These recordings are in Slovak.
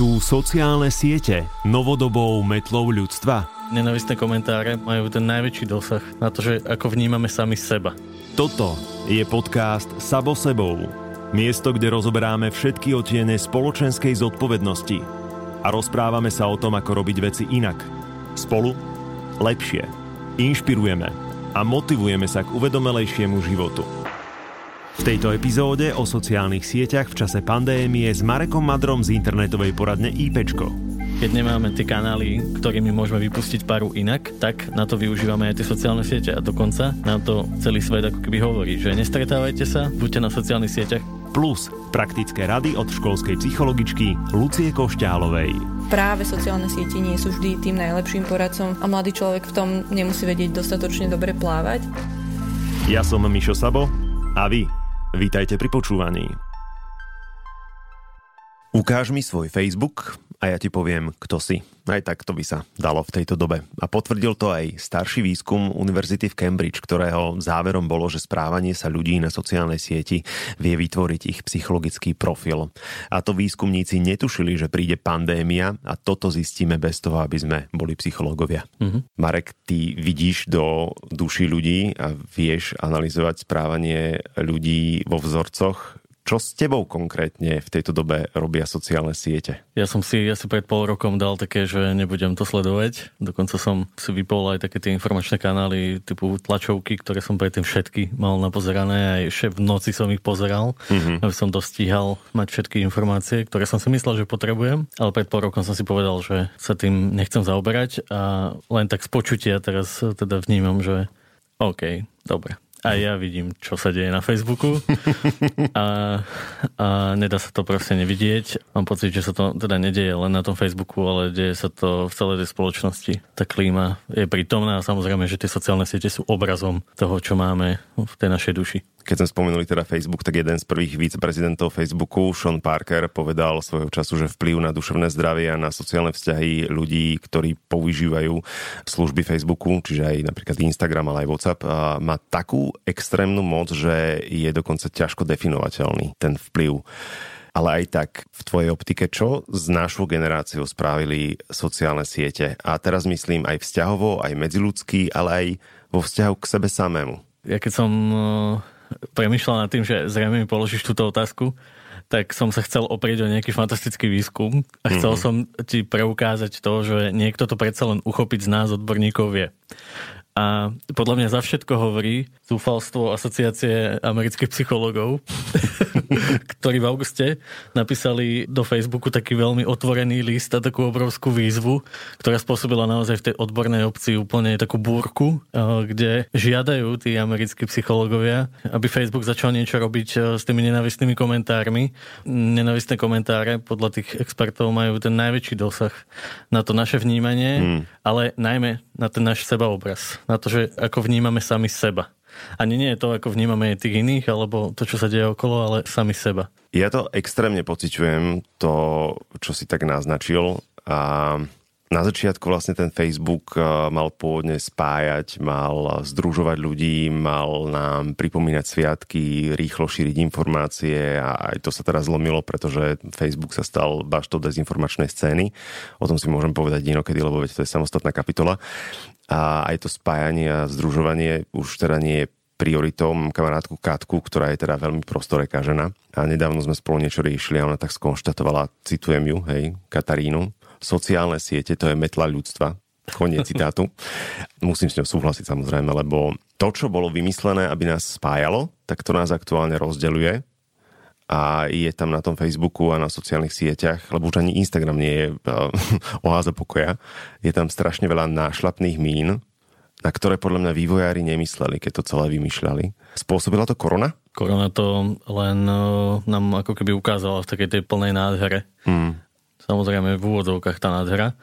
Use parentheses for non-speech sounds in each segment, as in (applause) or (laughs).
Sú sociálne siete novodobou metlou ľudstva? Nenavistné komentáre majú ten najväčší dosah na to, že ako vnímame sami seba. Toto je podcast Sabo sebou. Miesto, kde rozoberáme všetky otiene spoločenskej zodpovednosti a rozprávame sa o tom, ako robiť veci inak. Spolu lepšie. Inšpirujeme a motivujeme sa k uvedomelejšiemu životu. V tejto epizóde o sociálnych sieťach v čase pandémie s Marekom Madrom z internetovej poradne IPčko. Keď nemáme tie kanály, ktorými môžeme vypustiť paru inak, tak na to využívame aj tie sociálne siete a dokonca na to celý svet ako keby hovorí, že nestretávajte sa, buďte na sociálnych sieťach. Plus praktické rady od školskej psychologičky Lucie Košťálovej. Práve sociálne siete nie sú vždy tým najlepším poradcom a mladý človek v tom nemusí vedieť dostatočne dobre plávať. Ja som Mišo Sabo a vy Vítajte pri počúvaní. Ukáž mi svoj Facebook a ja ti poviem, kto si. Aj tak to by sa dalo v tejto dobe. A potvrdil to aj starší výskum Univerzity v Cambridge, ktorého záverom bolo, že správanie sa ľudí na sociálnej sieti vie vytvoriť ich psychologický profil. A to výskumníci netušili, že príde pandémia a toto zistíme bez toho, aby sme boli psychológovia. Mm-hmm. Marek, ty vidíš do duší ľudí a vieš analyzovať správanie ľudí vo vzorcoch čo s tebou konkrétne v tejto dobe robia sociálne siete? Ja som si asi pred pol rokom dal také, že nebudem to sledovať. Dokonca som si vypol aj také tie informačné kanály typu tlačovky, ktoré som predtým všetky mal napozerané. Aj v noci som ich pozeral, mm-hmm. aby som dostíhal mať všetky informácie, ktoré som si myslel, že potrebujem. Ale pred pol rokom som si povedal, že sa tým nechcem zaoberať a len tak z počutia teraz teda vnímam, že OK, dobre a ja vidím, čo sa deje na Facebooku (laughs) a, a nedá sa to proste nevidieť. Mám pocit, že sa to teda nedieje len na tom Facebooku, ale deje sa to v celej tej spoločnosti. Tá klíma je prítomná a samozrejme, že tie sociálne siete sú obrazom toho, čo máme v tej našej duši. Keď sme spomenuli teda Facebook, tak jeden z prvých viceprezidentov Facebooku, Sean Parker, povedal svojho času, že vplyv na duševné zdravie a na sociálne vzťahy ľudí, ktorí používajú služby Facebooku, čiže aj napríklad Instagram, ale aj WhatsApp, má takú extrémnu moc, že je dokonca ťažko definovateľný ten vplyv. Ale aj tak v tvojej optike, čo s našou generáciou spravili sociálne siete? A teraz myslím aj vzťahovo, aj medziludský, ale aj vo vzťahu k sebe samému. Ja keď som premyšľal nad tým, že zrejme mi položíš túto otázku, tak som sa chcel oprieť o nejaký fantastický výskum a chcel mm-hmm. som ti preukázať to, že niekto to predsa len uchopiť z nás odborníkov vie. A podľa mňa za všetko hovorí zúfalstvo asociácie amerických psychológov, (laughs) ktorí v auguste napísali do Facebooku taký veľmi otvorený list a takú obrovskú výzvu, ktorá spôsobila naozaj v tej odbornej obci úplne takú búrku, kde žiadajú tí americkí psychológovia, aby Facebook začal niečo robiť s tými nenavistnými komentármi. Nenavistné komentáre podľa tých expertov majú ten najväčší dosah na to naše vnímanie, hmm. ale najmä na ten náš sebaobraz na to, že ako vnímame sami seba. Ani nie je to, ako vnímame tých iných, alebo to, čo sa deje okolo, ale sami seba. Ja to extrémne pociťujem, to, čo si tak naznačil. A na začiatku vlastne ten Facebook eh, mal pôvodne spájať, mal združovať ľudí, mal nám pripomínať sviatky, rýchlo šíriť informácie a aj to sa teraz zlomilo, pretože Facebook sa stal baštou dezinformačnej scény. O tom si môžem povedať inokedy, lebo veď to je samostatná kapitola. A aj to spájanie a združovanie už teda nie je prioritou. Mám kamarátku Katku, ktorá je teda veľmi prostoreká žena a nedávno sme spolu niečo riešili a ona tak skonštatovala, citujem ju, hej, Katarínu, sociálne siete, to je metla ľudstva. Koniec citátu. (laughs) Musím s ňou súhlasiť samozrejme, lebo to, čo bolo vymyslené, aby nás spájalo, tak to nás aktuálne rozdeľuje a je tam na tom Facebooku a na sociálnych sieťach, lebo už ani Instagram nie je uh, (laughs) oáza pokoja. Je tam strašne veľa nášlapných mín, na ktoré podľa mňa vývojári nemysleli, keď to celé vymýšľali. Spôsobila to korona? Korona to len uh, nám ako keby ukázala v takej tej plnej nádhere. Hmm samozrejme v úvodzovkách tá nádhera.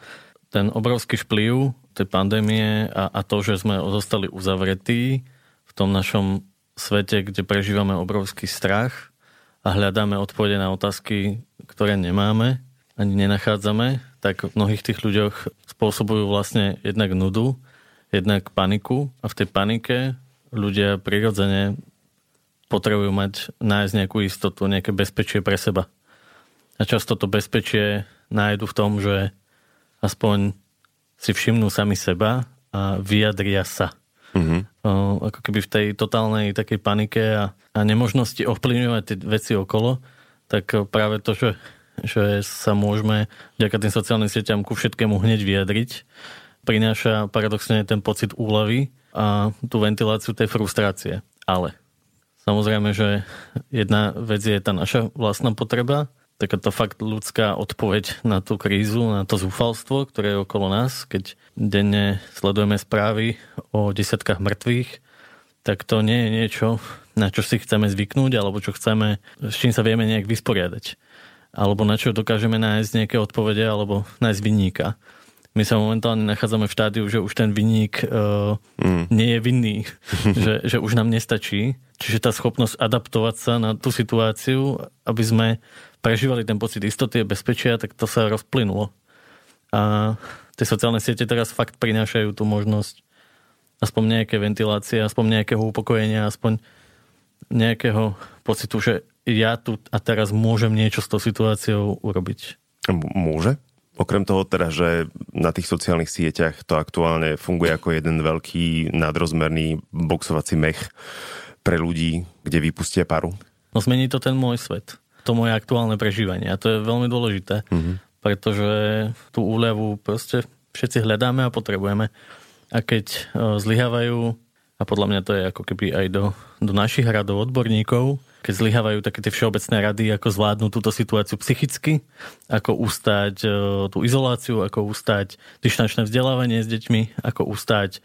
Ten obrovský vplyv tej pandémie a, a to, že sme zostali uzavretí v tom našom svete, kde prežívame obrovský strach a hľadáme odpovede na otázky, ktoré nemáme, ani nenachádzame, tak v mnohých tých ľuďoch spôsobujú vlastne jednak nudu, jednak paniku a v tej panike ľudia prirodzene potrebujú mať, nájsť nejakú istotu, nejaké bezpečie pre seba. A často to bezpečie nájdu v tom, že aspoň si všimnú sami seba a vyjadria sa. Mm-hmm. Ako keby v tej totálnej takej panike a, a nemožnosti ovplyvňovať tie veci okolo, tak práve to, že, že sa môžeme vďaka tým sociálnym sieťam ku všetkému hneď vyjadriť, prináša paradoxne ten pocit úlavy a tú ventiláciu tej frustrácie. Ale samozrejme, že jedna vec je tá naša vlastná potreba, takáto fakt ľudská odpoveď na tú krízu, na to zúfalstvo, ktoré je okolo nás, keď denne sledujeme správy o desiatkách mŕtvych, tak to nie je niečo, na čo si chceme zvyknúť, alebo čo chceme, s čím sa vieme nejak vysporiadať. Alebo na čo dokážeme nájsť nejaké odpovede, alebo nájsť vinníka. My sa momentálne nachádzame v štádiu, že už ten vinník uh, mm. nie je vinný, (laughs) že, že už nám nestačí. Čiže tá schopnosť adaptovať sa na tú situáciu, aby sme prežívali ten pocit istoty a bezpečia, tak to sa rozplynulo. A tie sociálne siete teraz fakt prinášajú tú možnosť aspoň nejaké ventilácie, aspoň nejakého upokojenia, aspoň nejakého pocitu, že ja tu a teraz môžem niečo s tou situáciou urobiť. Môže? Okrem toho teda, že na tých sociálnych sieťach to aktuálne funguje ako jeden veľký nadrozmerný boxovací mech pre ľudí, kde vypustia paru? No zmení to ten môj svet to moje aktuálne prežívanie. A to je veľmi dôležité, mm-hmm. pretože tú úľavu proste všetci hľadáme a potrebujeme. A keď e, zlyhávajú, a podľa mňa to je ako keby aj do, do našich radov odborníkov, keď zlyhávajú také tie všeobecné rady, ako zvládnuť túto situáciu psychicky, ako ustať e, tú izoláciu, ako ustať dištančné vzdelávanie s deťmi, ako ustať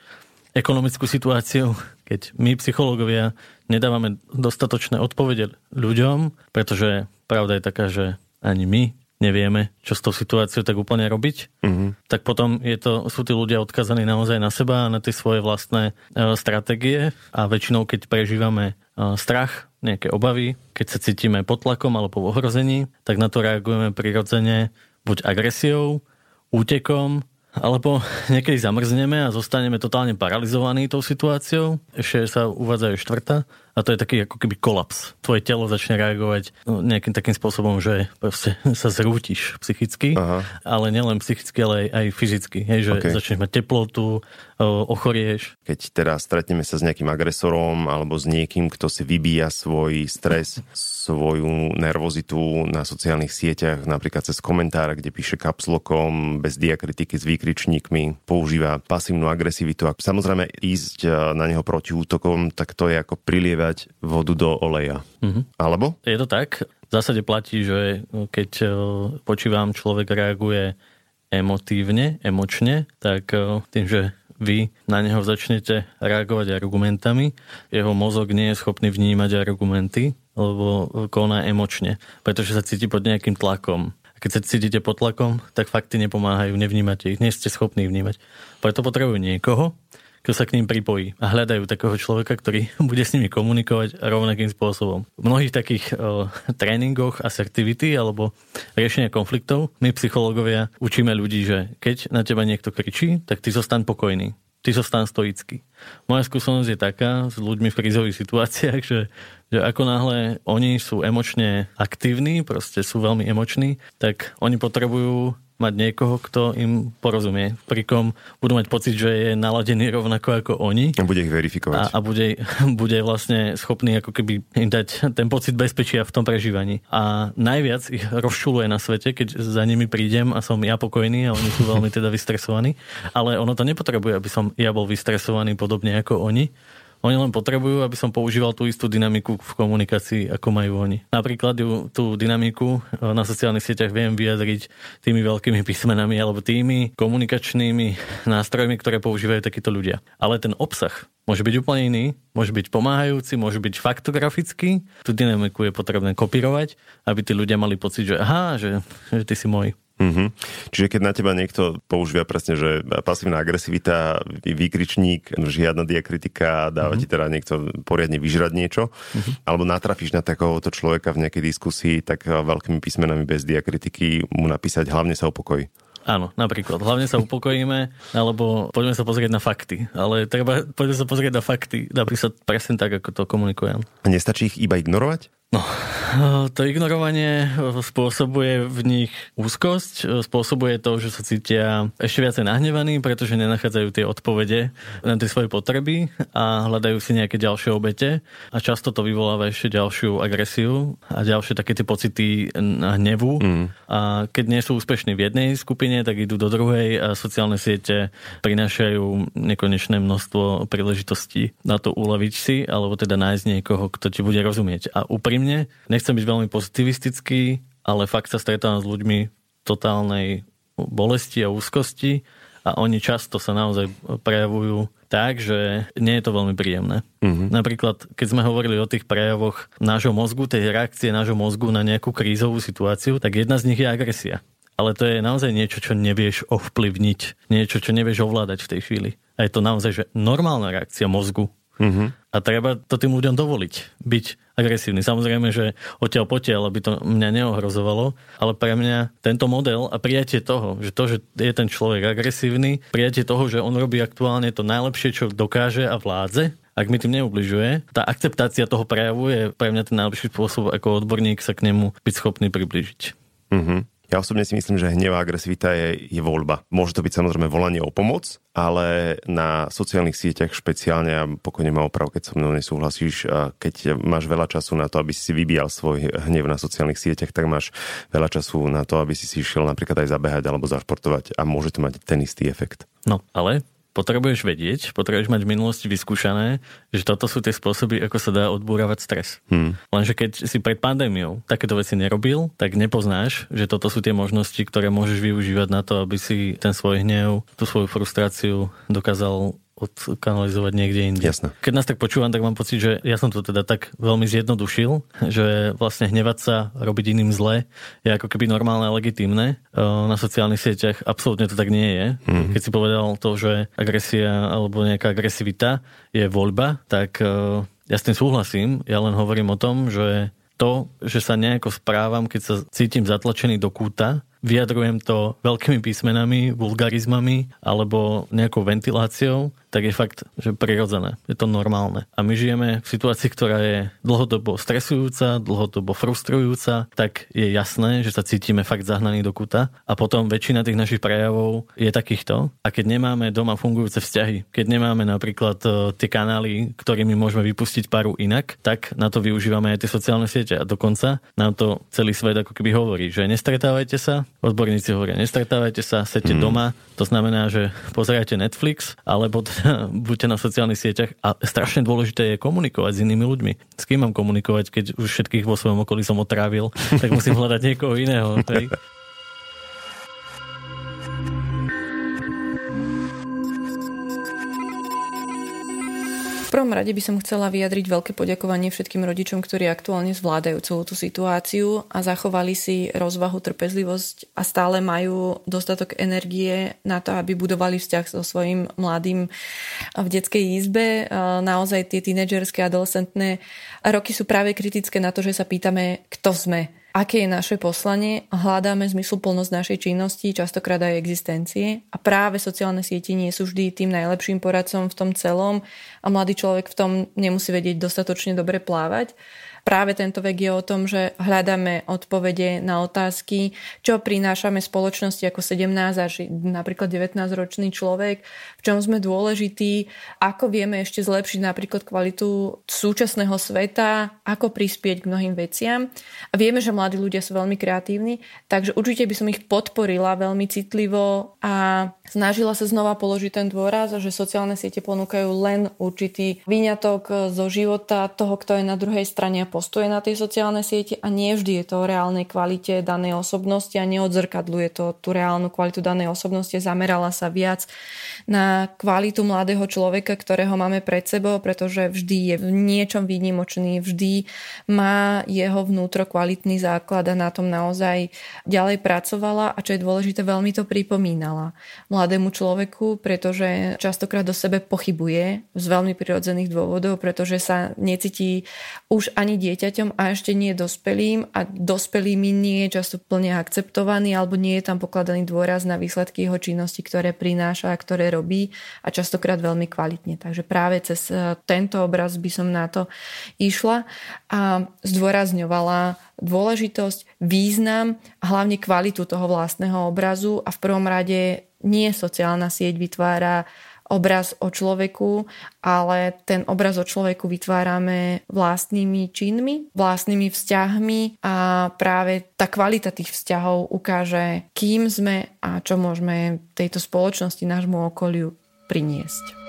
ekonomickú situáciu, keď my psychológovia nedávame dostatočné odpovede ľuďom, pretože pravda je taká, že ani my nevieme, čo s tou situáciou tak úplne robiť, mm-hmm. tak potom je to, sú tí ľudia odkazaní naozaj na seba a na tie svoje vlastné e, stratégie a väčšinou, keď prežívame e, strach, nejaké obavy, keď sa cítime pod tlakom alebo v ohrození, tak na to reagujeme prirodzene buď agresiou, útekom, alebo niekedy zamrzneme a zostaneme totálne paralizovaní tou situáciou. Ešte sa uvádza aj štvrtá a to je taký ako keby kolaps. Tvoje telo začne reagovať no, nejakým takým spôsobom, že proste (laughs) sa zrútiš psychicky, Aha. ale nielen psychicky, ale aj, aj fyzicky. Hej, že okay. začneš mať teplotu, ochorieš. Keď teraz stretneme sa s nejakým agresorom alebo s niekým, kto si vybíja svoj stres, svoju nervozitu na sociálnych sieťach, napríklad cez komentár, kde píše kapslokom, bez diakritiky s výkričníkmi, používa pasívnu agresivitu a samozrejme ísť e, na neho proti útokom, tak to je ako prilievať vodu do oleja. Mm-hmm. Alebo? Je to tak. V zásade platí, že keď e, počívam, človek reaguje emotívne, emočne, tak e, tým, že vy na neho začnete reagovať argumentami, jeho mozog nie je schopný vnímať argumenty, lebo koná emočne, pretože sa cíti pod nejakým tlakom. A keď sa cítite pod tlakom, tak fakty nepomáhajú, nevnímate ich, nie ste schopní vnímať. Preto potrebujú niekoho, kto sa k ním pripojí a hľadajú takého človeka, ktorý (laughs) bude s nimi komunikovať rovnakým spôsobom. V mnohých takých uh, tréningoch asertivity alebo riešenia konfliktov my psychológovia učíme ľudí, že keď na teba niekto kričí, tak ty zostan pokojný. Ty zostan stoický. Moja skúsenosť je taká s ľuďmi v krízových situáciách, že, že ako náhle oni sú emočne aktívni, proste sú veľmi emoční, tak oni potrebujú mať niekoho, kto im porozumie, pri kom budú mať pocit, že je naladený rovnako ako oni. A bude ich verifikovať. A, a bude, (laughs) bude vlastne schopný ako keby im dať ten pocit bezpečia v tom prežívaní. A najviac ich rozšuluje na svete, keď za nimi prídem a som ja pokojný a oni sú veľmi teda vystresovaní. Ale ono to nepotrebuje, aby som ja bol vystresovaný podobne ako oni oni len potrebujú, aby som používal tú istú dynamiku v komunikácii, ako majú oni. Napríklad tú dynamiku eh, na sociálnych sieťach viem vyjadriť tými veľkými písmenami alebo tými komunikačnými nástrojmi, ktoré používajú takíto ľudia. Ale ten obsah môže byť úplne iný, môže byť pomáhajúci, môže byť faktografický. Tú dynamiku je potrebné kopírovať, aby tí ľudia mali pocit, že aha, že, že ty si môj. Mm-hmm. Čiže keď na teba niekto používa presne, že pasívna agresivita, výkričník, žiadna diakritika, dáva mm-hmm. ti teda niekto poriadne vyžrať niečo, mm-hmm. alebo natrafíš na takéhoto človeka v nejakej diskusii, tak veľkými písmenami bez diakritiky mu napísať hlavne sa upokojí. Áno, napríklad. Hlavne sa upokojíme, alebo poďme sa pozrieť na fakty. Ale treba, poďme sa pozrieť na fakty, napríklad presne tak, ako to komunikujem. A nestačí ich iba ignorovať? No, to ignorovanie spôsobuje v nich úzkosť, spôsobuje to, že sa cítia ešte viacej nahnevaní, pretože nenachádzajú tie odpovede na tie svoje potreby a hľadajú si nejaké ďalšie obete a často to vyvoláva ešte ďalšiu agresiu a ďalšie také tie pocity hnevu mm. a keď nie sú úspešní v jednej skupine, tak idú do druhej a sociálne siete prinášajú nekonečné množstvo príležitostí na to uľaviť si alebo teda nájsť niekoho, kto ti bude rozumieť. A úprimne úprimne, nechcem byť veľmi pozitivistický, ale fakt sa stretávam s ľuďmi totálnej bolesti a úzkosti a oni často sa naozaj prejavujú tak, že nie je to veľmi príjemné. Mm-hmm. Napríklad, keď sme hovorili o tých prejavoch nášho mozgu, tej reakcie nášho mozgu na nejakú krízovú situáciu, tak jedna z nich je agresia. Ale to je naozaj niečo, čo nevieš ovplyvniť, niečo, čo nevieš ovládať v tej chvíli. A je to naozaj že normálna reakcia mozgu. Mm-hmm. A treba to tým ľuďom dovoliť, byť agresívny. Samozrejme, že odtiaľ potiaľ, aby to mňa neohrozovalo, ale pre mňa tento model a prijatie toho, že to, že je ten človek agresívny, prijatie toho, že on robí aktuálne to najlepšie, čo dokáže a vládze, ak mi tým neubližuje, tá akceptácia toho prejavu je pre mňa ten najlepší spôsob, ako odborník sa k nemu byť schopný približiť. Mm-hmm. Ja osobne si myslím, že hnev a agresivita je, je voľba. Môže to byť samozrejme volanie o pomoc, ale na sociálnych sieťach špeciálne, a pokojne ma oprav, keď so mnou nesúhlasíš, keď máš veľa času na to, aby si vybíjal svoj hnev na sociálnych sieťach, tak máš veľa času na to, aby si si išiel napríklad aj zabehať alebo zašportovať a môže to mať ten istý efekt. No, ale potrebuješ vedieť, potrebuješ mať v minulosti vyskúšané, že toto sú tie spôsoby, ako sa dá odbúravať stres. Hmm. Lenže keď si pred pandémiou takéto veci nerobil, tak nepoznáš, že toto sú tie možnosti, ktoré môžeš využívať na to, aby si ten svoj hnev, tú svoju frustráciu dokázal odkanalizovať niekde inde. Jasne. Keď nás tak počúvam, tak mám pocit, že ja som to teda tak veľmi zjednodušil, že vlastne hnevať sa, robiť iným zle je ako keby normálne a legitimné. Na sociálnych sieťach absolútne to tak nie je. Mm-hmm. Keď si povedal to, že agresia alebo nejaká agresivita je voľba, tak ja s tým súhlasím. Ja len hovorím o tom, že to, že sa nejako správam, keď sa cítim zatlačený do kúta, vyjadrujem to veľkými písmenami, vulgarizmami alebo nejakou ventiláciou, tak je fakt, že prirodzené. Je to normálne. A my žijeme v situácii, ktorá je dlhodobo stresujúca, dlhodobo frustrujúca, tak je jasné, že sa cítime fakt zahnaní do kuta. A potom väčšina tých našich prejavov je takýchto. A keď nemáme doma fungujúce vzťahy, keď nemáme napríklad e, tie kanály, ktorými môžeme vypustiť paru inak, tak na to využívame aj tie sociálne siete. A dokonca nám to celý svet ako keby hovorí, že nestretávajte sa, odborníci hovoria, nestretávajte sa, sedte mm. doma, to znamená, že pozerajte Netflix, alebo (laughs) buďte na sociálnych sieťach a strašne dôležité je komunikovať s inými ľuďmi. S kým mám komunikovať, keď už všetkých vo svojom okolí som otrávil, tak musím hľadať niekoho iného. Hej? Prvom rade by som chcela vyjadriť veľké poďakovanie všetkým rodičom, ktorí aktuálne zvládajú celú tú situáciu a zachovali si rozvahu, trpezlivosť a stále majú dostatok energie na to, aby budovali vzťah so svojím mladým v detskej izbe. Naozaj tie tínedžerské adolescentné roky sú práve kritické na to, že sa pýtame, kto sme aké je naše poslanie, hľadáme zmysluplnosť našej činnosti, častokrát aj existencie a práve sociálne siete nie sú vždy tým najlepším poradcom v tom celom a mladý človek v tom nemusí vedieť dostatočne dobre plávať. Práve tento vek je o tom, že hľadáme odpovede na otázky, čo prinášame spoločnosti ako 17 až napríklad 19-ročný človek, v čom sme dôležití, ako vieme ešte zlepšiť napríklad kvalitu súčasného sveta, ako prispieť k mnohým veciam. A vieme, že mladí ľudia sú veľmi kreatívni, takže určite by som ich podporila veľmi citlivo a snažila sa znova položiť ten dôraz, že sociálne siete ponúkajú len určitý výňatok zo života toho, kto je na druhej strane postuje na tej sociálne siete a nie vždy je to o reálnej kvalite danej osobnosti a neodzrkadluje to tú reálnu kvalitu danej osobnosti. Zamerala sa viac na kvalitu mladého človeka, ktorého máme pred sebou, pretože vždy je v niečom výnimočný, vždy má jeho vnútro kvalitný základ a na tom naozaj ďalej pracovala a čo je dôležité, veľmi to pripomínala mladému človeku, pretože častokrát do sebe pochybuje z veľmi prirodzených dôvodov, pretože sa necíti už ani dieťaťom a ešte nie dospelým a dospelými nie je často plne akceptovaný alebo nie je tam pokladaný dôraz na výsledky jeho činnosti, ktoré prináša a ktoré robí a častokrát veľmi kvalitne. Takže práve cez e, tento obraz by som na to išla a zdôrazňovala dôležitosť, význam a hlavne kvalitu toho vlastného obrazu a v prvom rade nie sociálna sieť vytvára obraz o človeku, ale ten obraz o človeku vytvárame vlastnými činmi, vlastnými vzťahmi a práve tá kvalita tých vzťahov ukáže, kým sme a čo môžeme tejto spoločnosti, nášmu okoliu priniesť.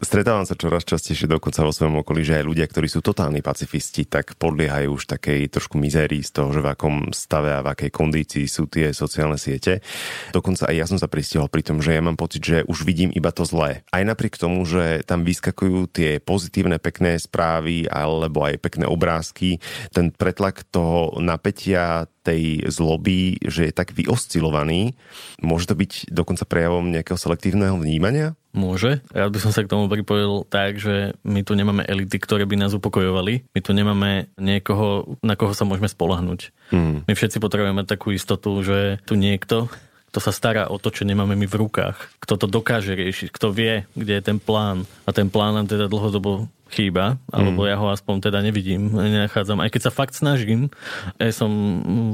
Stretávam sa čoraz častejšie dokonca vo svojom okolí, že aj ľudia, ktorí sú totálni pacifisti, tak podliehajú už takej trošku mizérii z toho, že v akom stave a v akej kondícii sú tie sociálne siete. Dokonca aj ja som sa pristihol pri tom, že ja mám pocit, že už vidím iba to zlé. Aj napriek tomu, že tam vyskakujú tie pozitívne, pekné správy alebo aj pekné obrázky, ten pretlak toho napätia, tej zloby, že je tak vyoscilovaný, môže to byť dokonca prejavom nejakého selektívneho vnímania? Môže. Ja by som sa k tomu pripojil tak, že my tu nemáme elity, ktoré by nás upokojovali. My tu nemáme niekoho, na koho sa môžeme spolahnuť. Hmm. My všetci potrebujeme takú istotu, že tu niekto, kto sa stará o to, čo nemáme my v rukách, kto to dokáže riešiť, kto vie, kde je ten plán. A ten plán nám teda dlhodobo chýba, alebo mm. ja ho aspoň teda nevidím, nenachádzam. Aj keď sa fakt snažím, ja som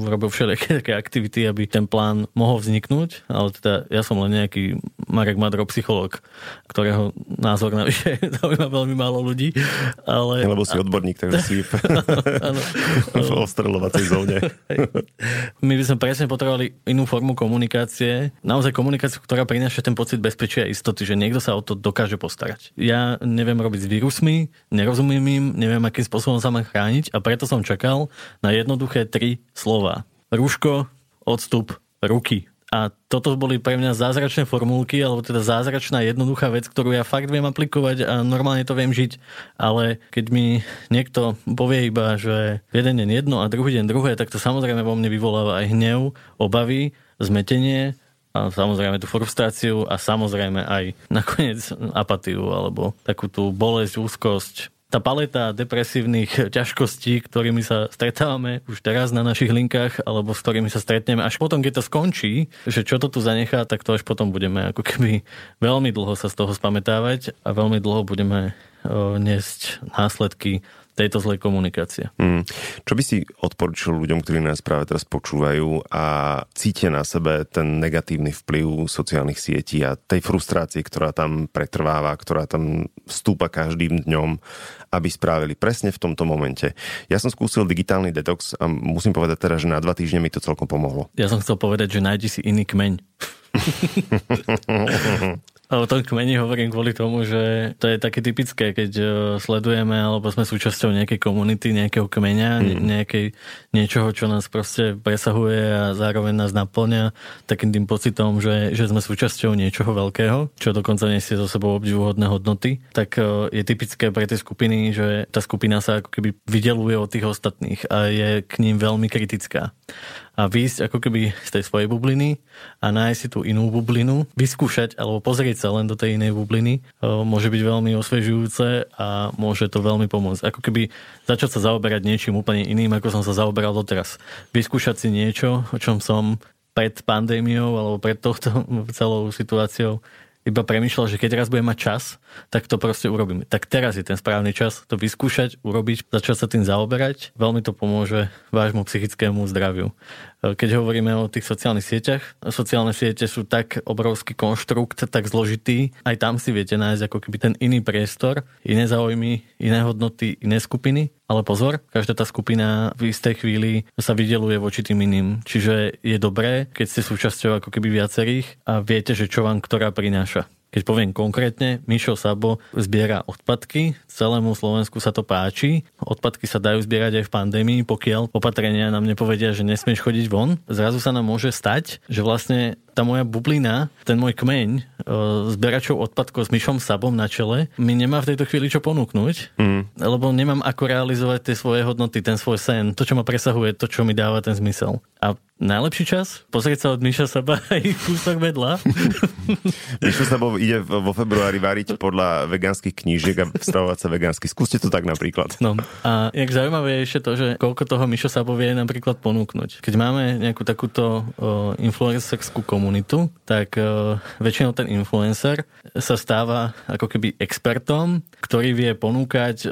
robil všelijaké také aktivity, aby ten plán mohol vzniknúť, ale teda ja som len nejaký Marek Madro psycholog, ktorého názor navyše (laughs) zaujíma veľmi málo ľudí. Ale... Lebo si odborník, takže si (laughs) v, v ostreľovacej zóne. (laughs) My by sme presne potrebovali inú formu komunikácie, naozaj komunikáciu, ktorá prináša ten pocit bezpečia a istoty, že niekto sa o to dokáže postarať. Ja neviem robiť s vírusmi, nerozumiem im, neviem, akým spôsobom sa mám chrániť a preto som čakal na jednoduché tri slova. Rúško, odstup, ruky. A toto boli pre mňa zázračné formulky, alebo teda zázračná jednoduchá vec, ktorú ja fakt viem aplikovať a normálne to viem žiť. Ale keď mi niekto povie iba, že jeden deň jedno a druhý deň druhé, tak to samozrejme vo mne vyvoláva aj hnev, obavy, zmetenie a samozrejme tú frustráciu a samozrejme aj nakoniec apatiu alebo takú tú bolesť, úzkosť, tá paleta depresívnych ťažkostí, ktorými sa stretávame už teraz na našich linkách, alebo s ktorými sa stretneme, až potom, keď to skončí, že čo to tu zanechá, tak to až potom budeme ako keby veľmi dlho sa z toho spametávať a veľmi dlho budeme o, niesť následky tejto zlej komunikácie. Mm. Čo by si odporučil ľuďom, ktorí nás práve teraz počúvajú a cítia na sebe ten negatívny vplyv sociálnych sietí a tej frustrácie, ktorá tam pretrváva, ktorá tam vstúpa každým dňom, aby spravili presne v tomto momente. Ja som skúsil digitálny detox a musím povedať teda, že na dva týždne mi to celkom pomohlo. Ja som chcel povedať, že nájdi si iný kmeň. (laughs) O tom kmeni hovorím kvôli tomu, že to je také typické, keď e, sledujeme alebo sme súčasťou nejakej komunity, nejakého kmeňa, mm. nejakej, niečoho, čo nás proste presahuje a zároveň nás naplňa takým tým pocitom, že, že sme súčasťou niečoho veľkého, čo dokonca nesie zo sebou obdivuhodné hodnoty, tak e, je typické pre tie skupiny, že tá skupina sa ako keby vydeluje od tých ostatných a je k ním veľmi kritická a výjsť ako keby z tej svojej bubliny a nájsť si tú inú bublinu, vyskúšať alebo pozrieť sa len do tej inej bubliny môže byť veľmi osvežujúce a môže to veľmi pomôcť. Ako keby začať sa zaoberať niečím úplne iným, ako som sa zaoberal doteraz. Vyskúšať si niečo, o čom som pred pandémiou alebo pred touto (laughs) celou situáciou iba premyšľal, že keď raz budem mať čas, tak to proste urobím. Tak teraz je ten správny čas to vyskúšať, urobiť, začať sa tým zaoberať. Veľmi to pomôže vášmu psychickému zdraviu. Keď hovoríme o tých sociálnych sieťach, sociálne siete sú tak obrovský konštrukt, tak zložitý, aj tam si viete nájsť ako keby ten iný priestor, iné záujmy, iné hodnoty, iné skupiny. Ale pozor, každá tá skupina v istej chvíli sa vydeluje voči tým iným. Čiže je dobré, keď ste súčasťou ako keby viacerých a viete, že čo vám ktorá prináša. Keď poviem konkrétne, Mišo Sabo zbiera odpadky, celému Slovensku sa to páči. Odpadky sa dajú zbierať aj v pandémii, pokiaľ opatrenia nám nepovedia, že nesmieš chodiť von. Zrazu sa nám môže stať, že vlastne tá moja bublina, ten môj kmeň e, zberačov odpadkov s Myšom Sabom na čele mi nemá v tejto chvíli čo ponúknuť, mm. lebo nemám ako realizovať tie svoje hodnoty, ten svoj sen, to, čo ma presahuje, to, čo mi dáva ten zmysel. A Najlepší čas? Pozrieť sa od Miša Saba (laughs) aj kúsok vedľa. Miša Saba ide vo februári variť podľa vegánskych knížiek a stravovať sa vegánsky. Skúste to tak napríklad. No a jak zaujímavé je ešte to, že koľko toho Mišo Sabo vie napríklad ponúknuť. Keď máme nejakú takúto o, influencerskú komunitu, tak o, väčšinou ten influencer sa stáva ako keby expertom, ktorý vie ponúkať o,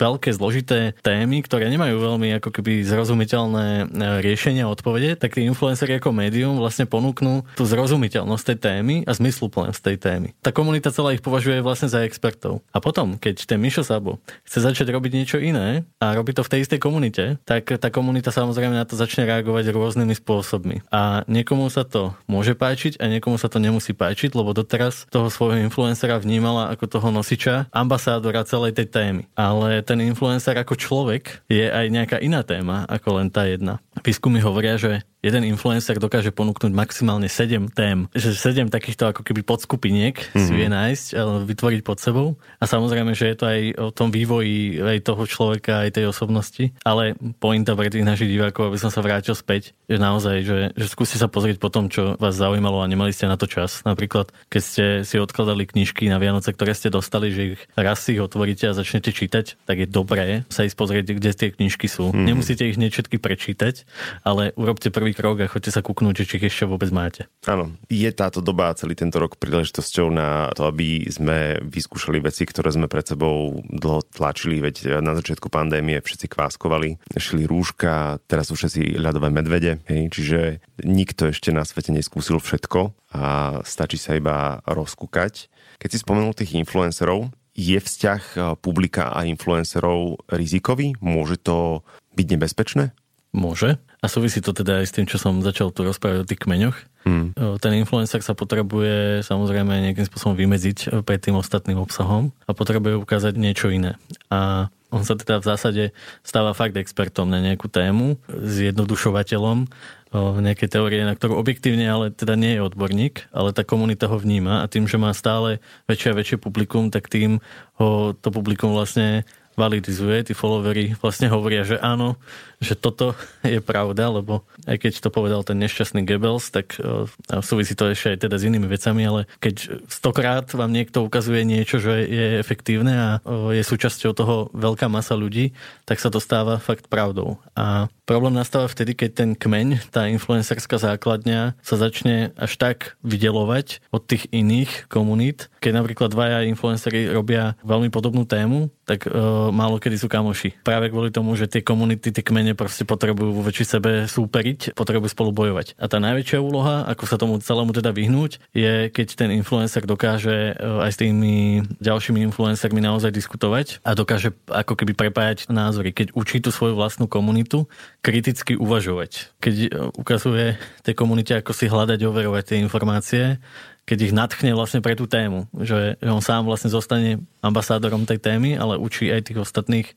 veľké zložité témy, ktoré nemajú veľmi ako keby zrozumiteľné e, riešenia a odpovede tak tí influenceri ako médium vlastne ponúknú tú zrozumiteľnosť tej témy a zmysluplnosť tej témy. Tá komunita celá ich považuje vlastne za expertov. A potom, keď ten Mišo Sabo chce začať robiť niečo iné a robí to v tej istej komunite, tak tá komunita samozrejme na to začne reagovať rôznymi spôsobmi. A niekomu sa to môže páčiť a niekomu sa to nemusí páčiť, lebo doteraz toho svojho influencera vnímala ako toho nosiča, ambasádora celej tej témy. Ale ten influencer ako človek je aj nejaká iná téma ako len tá jedna. Výskumy hovoria, že jeden influencer dokáže ponúknuť maximálne 7 tém. Že 7 takýchto ako keby podskupiniek mm-hmm. si mhm. vie nájsť, vytvoriť pod sebou. A samozrejme, že je to aj o tom vývoji aj toho človeka, aj tej osobnosti. Ale pointa pre tých našich divákov, aby som sa vrátil späť, je naozaj, že, že skúste sa pozrieť po tom, čo vás zaujímalo a nemali ste na to čas. Napríklad, keď ste si odkladali knižky na Vianoce, ktoré ste dostali, že ich raz si ich otvoríte a začnete čítať, tak je dobré sa ísť pozrieť, kde tie knižky sú. Mm-hmm. Nemusíte ich nie všetky prečítať, ale urobte prvý krok a choďte sa kúknúť, či ich ešte vôbec máte. Áno, je táto doba celý tento rok príležitosťou na to, aby sme vyskúšali veci, ktoré sme pred sebou dlho tlačili, veď na začiatku pandémie všetci kváskovali, šli rúška, teraz sú všetci ľadové medvede, hej, čiže nikto ešte na svete neskúsil všetko a stačí sa iba rozkúkať. Keď si spomenul tých influencerov, je vzťah publika a influencerov rizikový? Môže to byť nebezpečné? Môže. A súvisí to teda aj s tým, čo som začal tu rozprávať o tých kmeňoch. Mm. Ten influencer sa potrebuje samozrejme nejakým spôsobom vymedziť pred tým ostatným obsahom a potrebuje ukázať niečo iné. A on sa teda v zásade stáva fakt expertom na nejakú tému, zjednodušovateľom nejaké teórie, na ktorú objektívne ale teda nie je odborník, ale tá komunita ho vníma a tým, že má stále väčšie a väčšie publikum, tak tým ho to publikum vlastne validizuje, tí followery vlastne hovoria, že áno, že toto je pravda, lebo aj keď to povedal ten nešťastný Goebbels, tak uh, súvisí to ešte aj teda s inými vecami, ale keď stokrát vám niekto ukazuje niečo, že je efektívne a uh, je súčasťou toho veľká masa ľudí, tak sa to stáva fakt pravdou. A problém nastáva vtedy, keď ten kmeň, tá influencerská základňa sa začne až tak vydelovať od tých iných komunít. Keď napríklad dvaja influenceri robia veľmi podobnú tému, tak uh, málo kedy sú kamoši. Práve kvôli tomu, že tie komunity, tie kmene proste potrebujú vo väčšej sebe súperiť, potrebujú spolu bojovať. A tá najväčšia úloha, ako sa tomu celému teda vyhnúť, je keď ten influencer dokáže uh, aj s tými ďalšími influencermi naozaj diskutovať a dokáže ako keby prepájať názory. Keď učí tú svoju vlastnú komunitu kriticky uvažovať. Keď uh, ukazuje tej komunite, ako si hľadať, overovať tie informácie, keď ich natchne vlastne pre tú tému, že, že on sám vlastne zostane ambasádorom tej témy, ale učí aj tých ostatných,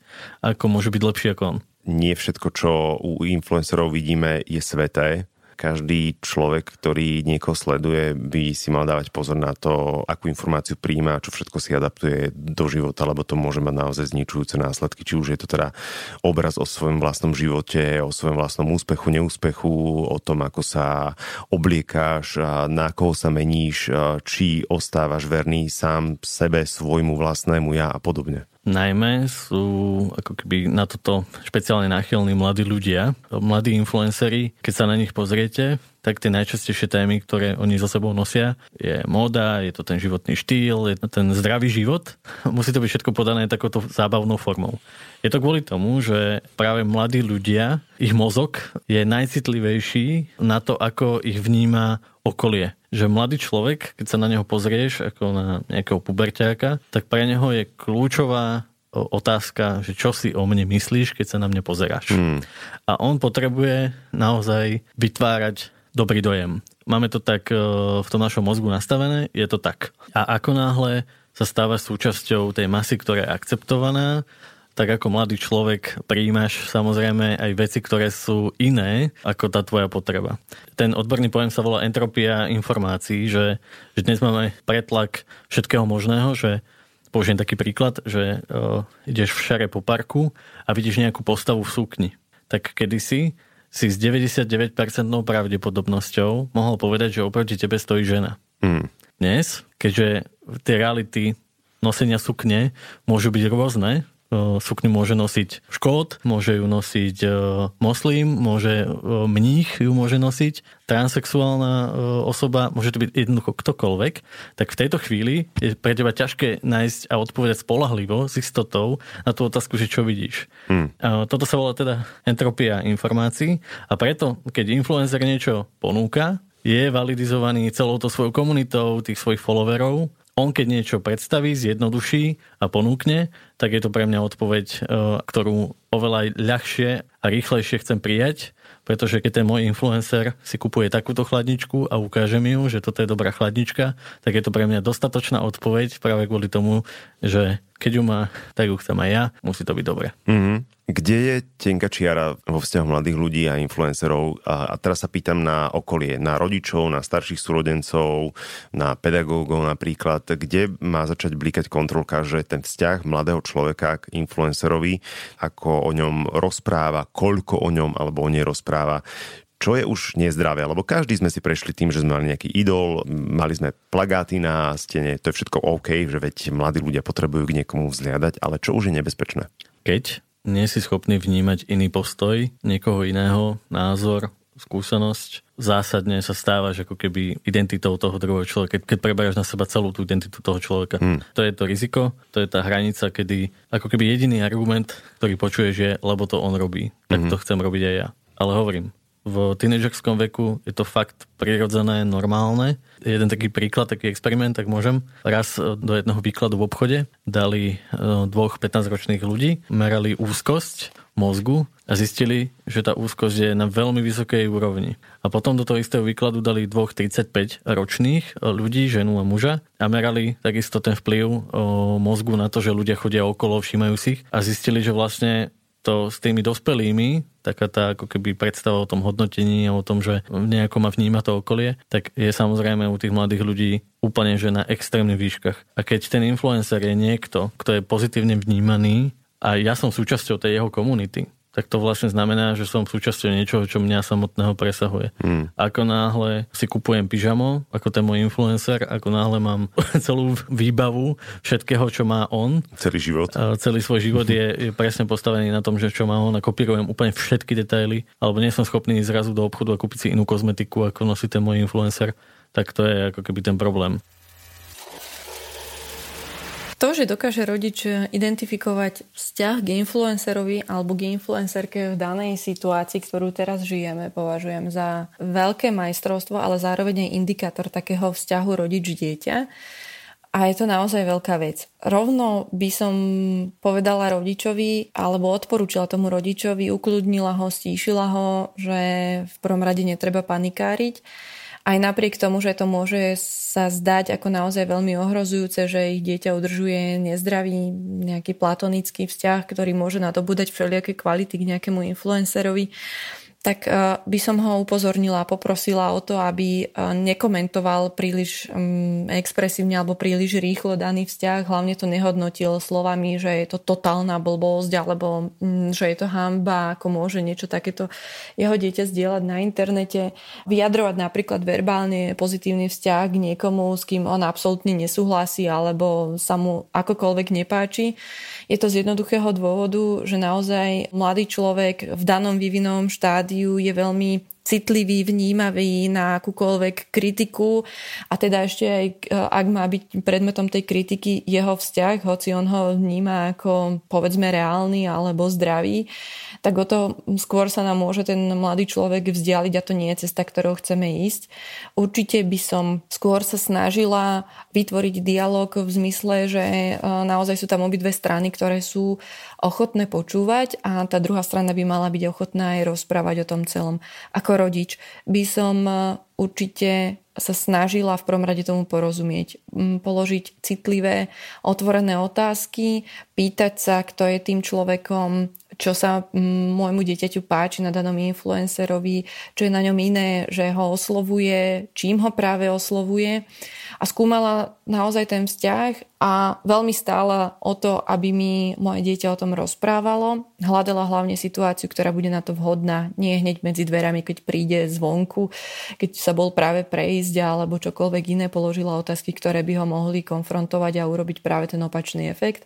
ako môže byť lepší ako on. Nie všetko, čo u influencerov vidíme, je sveté každý človek, ktorý niekoho sleduje, by si mal dávať pozor na to, akú informáciu príjma, čo všetko si adaptuje do života, lebo to môže mať naozaj zničujúce následky. Či už je to teda obraz o svojom vlastnom živote, o svojom vlastnom úspechu, neúspechu, o tom, ako sa obliekáš, na koho sa meníš, či ostávaš verný sám sebe, svojmu vlastnému ja a podobne najmä sú ako keby na toto špeciálne náchylní mladí ľudia, mladí influenceri. Keď sa na nich pozriete, tak tie najčastejšie témy, ktoré oni so sebou nosia, je móda, je to ten životný štýl, je to ten zdravý život. (laughs) Musí to byť všetko podané takouto zábavnou formou. Je to kvôli tomu, že práve mladí ľudia, ich mozog je najcitlivejší na to, ako ich vníma okolie. Že mladý človek, keď sa na neho pozrieš ako na nejakého puberťáka, tak pre neho je kľúčová otázka, že čo si o mne myslíš, keď sa na mňa pozeráš. Hmm. A on potrebuje naozaj vytvárať dobrý dojem. Máme to tak e, v tom našom mozgu nastavené, je to tak. A ako náhle sa stáva súčasťou tej masy, ktorá je akceptovaná, tak ako mladý človek príjmaš samozrejme aj veci, ktoré sú iné ako tá tvoja potreba. Ten odborný pojem sa volá entropia informácií, že, že dnes máme pretlak všetkého možného, že použijem taký príklad, že uh, ideš v šare po parku a vidíš nejakú postavu v sukni. Tak kedysi si s 99% pravdepodobnosťou mohol povedať, že oproti tebe stojí žena. Mm. Dnes, keďže tie reality nosenia sukne môžu byť rôzne, sukňu môže nosiť škód, môže ju nosiť moslim, môže mních ju môže nosiť, transexuálna osoba, môže to byť jednoducho ktokoľvek, tak v tejto chvíli je pre teba ťažké nájsť a odpovedať spolahlivo s istotou na tú otázku, že čo vidíš. Hmm. Toto sa volá teda entropia informácií a preto, keď influencer niečo ponúka, je validizovaný celou to svojou komunitou, tých svojich followerov on keď niečo predstaví, zjednoduší a ponúkne, tak je to pre mňa odpoveď, e, ktorú oveľa ľahšie a rýchlejšie chcem prijať, pretože keď ten môj influencer si kupuje takúto chladničku a ukáže mi ju, že toto je dobrá chladnička, tak je to pre mňa dostatočná odpoveď práve kvôli tomu, že keď ju má, tak ju chcem aj ja, musí to byť dobré. Mm-hmm. Kde je tenka čiara vo vzťahu mladých ľudí a influencerov? A, a teraz sa pýtam na okolie, na rodičov, na starších súrodencov, na pedagógov napríklad. Kde má začať blikať kontrolka, že ten vzťah mladého človeka k influencerovi, ako o ňom rozpráva, koľko o ňom alebo o nej rozpráva, čo je už nezdravé, lebo každý sme si prešli tým, že sme mali nejaký idol, mali sme plagáty na stene, to je všetko OK, že veď mladí ľudia potrebujú k niekomu vzliadať, ale čo už je nebezpečné? Keď nie si schopný vnímať iný postoj, niekoho iného, názor, skúsenosť, zásadne sa stávaš ako keby identitou toho druhého človeka, keď, preberáš na seba celú tú identitu toho človeka. Hmm. To je to riziko, to je tá hranica, kedy ako keby jediný argument, ktorý počuješ je, lebo to on robí, tak hmm. to chcem robiť aj ja. Ale hovorím, v tínedžerskom veku je to fakt prirodzené, normálne. Jeden taký príklad, taký experiment, tak môžem. Raz e, do jedného výkladu v obchode dali e, dvoch 15-ročných ľudí, merali úzkosť mozgu a zistili, že tá úzkosť je na veľmi vysokej úrovni. A potom do toho istého výkladu dali dvoch 35-ročných ľudí, ženu a muža a merali takisto ten vplyv mozgu na to, že ľudia chodia okolo, všímajú si a zistili, že vlastne to s tými dospelými, taká tá ako keby predstava o tom hodnotení a o tom, že nejako ma vníma to okolie, tak je samozrejme u tých mladých ľudí úplne že na extrémnych výškach. A keď ten influencer je niekto, kto je pozitívne vnímaný a ja som súčasťou tej jeho komunity, tak to vlastne znamená, že som súčasťou niečoho, čo mňa samotného presahuje. Hmm. Ako náhle si kupujem pyžamo, ako ten môj influencer, ako náhle mám (laughs) celú výbavu všetkého, čo má on. Celý život. Celý svoj život je, je presne postavený na tom, že čo má on a kopírujem úplne všetky detaily, alebo nie som schopný zrazu do obchodu a kúpiť si inú kozmetiku, ako nosí ten môj influencer, tak to je ako keby ten problém. To, že dokáže rodič identifikovať vzťah k influencerovi alebo k influencerke v danej situácii, ktorú teraz žijeme, považujem za veľké majstrovstvo, ale zároveň aj indikátor takého vzťahu rodič-dieťa. A je to naozaj veľká vec. Rovno by som povedala rodičovi, alebo odporúčila tomu rodičovi, ukludnila ho, stíšila ho, že v prvom rade netreba panikáriť aj napriek tomu, že to môže sa zdať ako naozaj veľmi ohrozujúce, že ich dieťa udržuje nezdravý nejaký platonický vzťah, ktorý môže nadobúdať všelijaké kvality k nejakému influencerovi, tak e, by som ho upozornila a poprosila o to, aby e, nekomentoval príliš mm, expresívne alebo príliš rýchlo daný vzťah, hlavne to nehodnotil slovami, že je to totálna blbosť alebo mm, že je to hamba, ako môže niečo takéto jeho dieťa zdieľať na internete. Vyjadrovať napríklad verbálne pozitívny vzťah k niekomu, s kým on absolútne nesúhlasí alebo sa mu akokoľvek nepáči. Je to z jednoduchého dôvodu, že naozaj mladý človek v danom vývinom štádiu je veľmi citlivý, vnímavý na akúkoľvek kritiku a teda ešte aj ak má byť predmetom tej kritiky jeho vzťah, hoci on ho vníma ako povedzme reálny alebo zdravý, tak o to skôr sa nám môže ten mladý človek vzdialiť a to nie je cesta, ktorou chceme ísť. Určite by som skôr sa snažila vytvoriť dialog v zmysle, že e, naozaj sú tam obidve strany, ktoré sú ochotné počúvať a tá druhá strana by mala byť ochotná aj rozprávať o tom celom. Ako rodič by som e, určite sa snažila v prvom rade tomu porozumieť, položiť citlivé, otvorené otázky, pýtať sa, kto je tým človekom, čo sa môjmu dieťaťu páči na danom influencerovi, čo je na ňom iné, že ho oslovuje, čím ho práve oslovuje. A skúmala naozaj ten vzťah a veľmi stála o to, aby mi moje dieťa o tom rozprávalo. Hľadala hlavne situáciu, ktorá bude na to vhodná, nie hneď medzi dverami, keď príde zvonku, keď sa bol práve prejsť alebo čokoľvek iné, položila otázky, ktoré by ho mohli konfrontovať a urobiť práve ten opačný efekt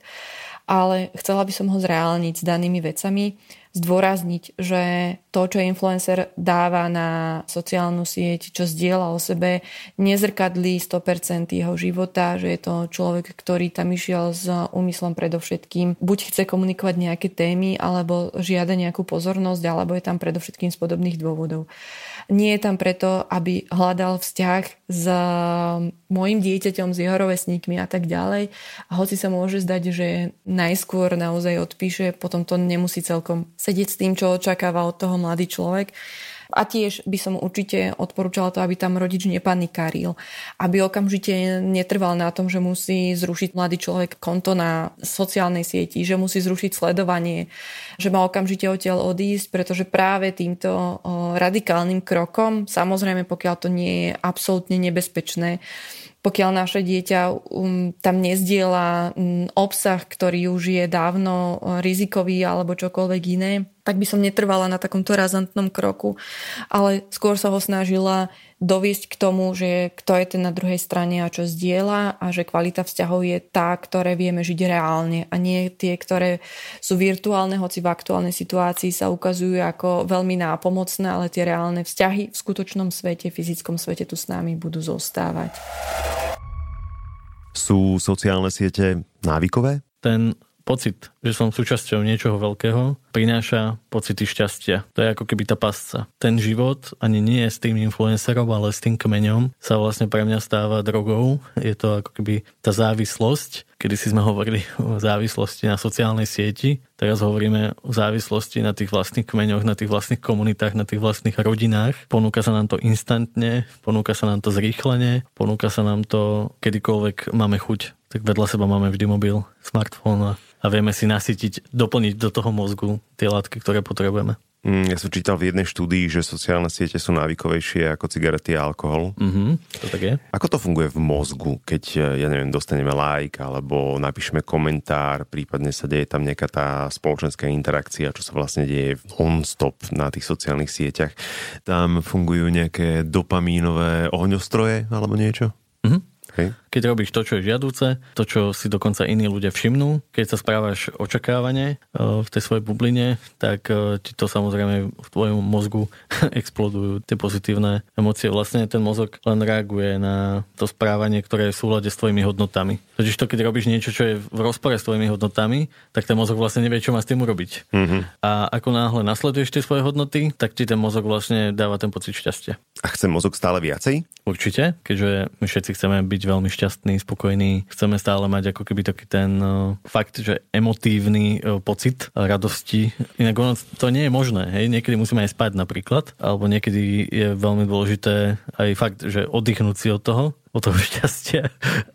ale chcela by som ho zreálniť s danými vecami, zdôrazniť, že to, čo influencer dáva na sociálnu sieť, čo zdieľa o sebe, nezrkadlí 100% jeho života, že je to človek, ktorý tam išiel s úmyslom predovšetkým. Buď chce komunikovať nejaké témy, alebo žiada nejakú pozornosť, alebo je tam predovšetkým z podobných dôvodov nie je tam preto, aby hľadal vzťah s môjim dieťaťom, s jeho rovesníkmi a tak ďalej. A hoci sa môže zdať, že najskôr naozaj odpíše, potom to nemusí celkom sedieť s tým, čo očakáva od toho mladý človek. A tiež by som určite odporúčala to, aby tam rodič nepanikaril. Aby okamžite netrval na tom, že musí zrušiť mladý človek konto na sociálnej sieti, že musí zrušiť sledovanie, že má okamžite odtiaľ odísť, pretože práve týmto radikálnym krokom, samozrejme pokiaľ to nie je absolútne nebezpečné, pokiaľ naše dieťa um, tam nezdiela um, obsah, ktorý už je dávno uh, rizikový alebo čokoľvek iné, tak by som netrvala na takomto razantnom kroku, ale skôr sa ho snažila doviesť k tomu, že kto je ten na druhej strane a čo zdieľa a že kvalita vzťahov je tá, ktoré vieme žiť reálne a nie tie, ktoré sú virtuálne, hoci v aktuálnej situácii sa ukazujú ako veľmi nápomocné, ale tie reálne vzťahy v skutočnom svete, fyzickom svete tu s nami budú zostávať. Sú sociálne siete návykové? Ten pocit, že som súčasťou niečoho veľkého, prináša pocity šťastia. To je ako keby tá pasca. Ten život ani nie je s tým influencerom, ale s tým kmeňom sa vlastne pre mňa stáva drogou. Je to ako keby tá závislosť. Kedy si sme hovorili o závislosti na sociálnej sieti, teraz hovoríme o závislosti na tých vlastných kmeňoch, na tých vlastných komunitách, na tých vlastných rodinách. Ponúka sa nám to instantne, ponúka sa nám to zrýchlene, ponúka sa nám to kedykoľvek máme chuť. Tak vedľa seba máme vždy mobil, smartfón a a vieme si nasytiť, doplniť do toho mozgu tie látky, ktoré potrebujeme. Mm, ja som čítal v jednej štúdii, že sociálne siete sú návykovejšie ako cigarety a alkohol. Mm-hmm, to tak je. Ako to funguje v mozgu, keď, ja neviem, dostaneme like alebo napíšeme komentár, prípadne sa deje tam nejaká tá spoločenská interakcia, čo sa vlastne deje on-stop na tých sociálnych sieťach. Tam fungujú nejaké dopamínové ohňostroje alebo niečo? Mm-hmm. Hej. Keď robíš to, čo je žiaduce, to, čo si dokonca iní ľudia všimnú, keď sa správaš očakávane e, v tej svojej bubline, tak e, ti to samozrejme v tvojom mozgu (laughs) explodujú tie pozitívne emócie. Vlastne ten mozog len reaguje na to správanie, ktoré je v súlade s tvojimi hodnotami. Totiž to, keď robíš niečo, čo je v rozpore s tvojimi hodnotami, tak ten mozog vlastne nevie, čo má s tým urobiť. Mm-hmm. A ako náhle nasleduješ tie svoje hodnoty, tak ti ten mozog vlastne dáva ten pocit šťastia. A chce mozog stále viacej? Určite, keďže my všetci chceme byť veľmi šťastní, spokojní. Chceme stále mať ako keby taký ten uh, fakt, že emotívny uh, pocit radosti. Inak ono to nie je možné. Hej? Niekedy musíme aj spať napríklad, alebo niekedy je veľmi dôležité aj fakt, že oddychnúť si od toho, od toho (laughs) šťastia.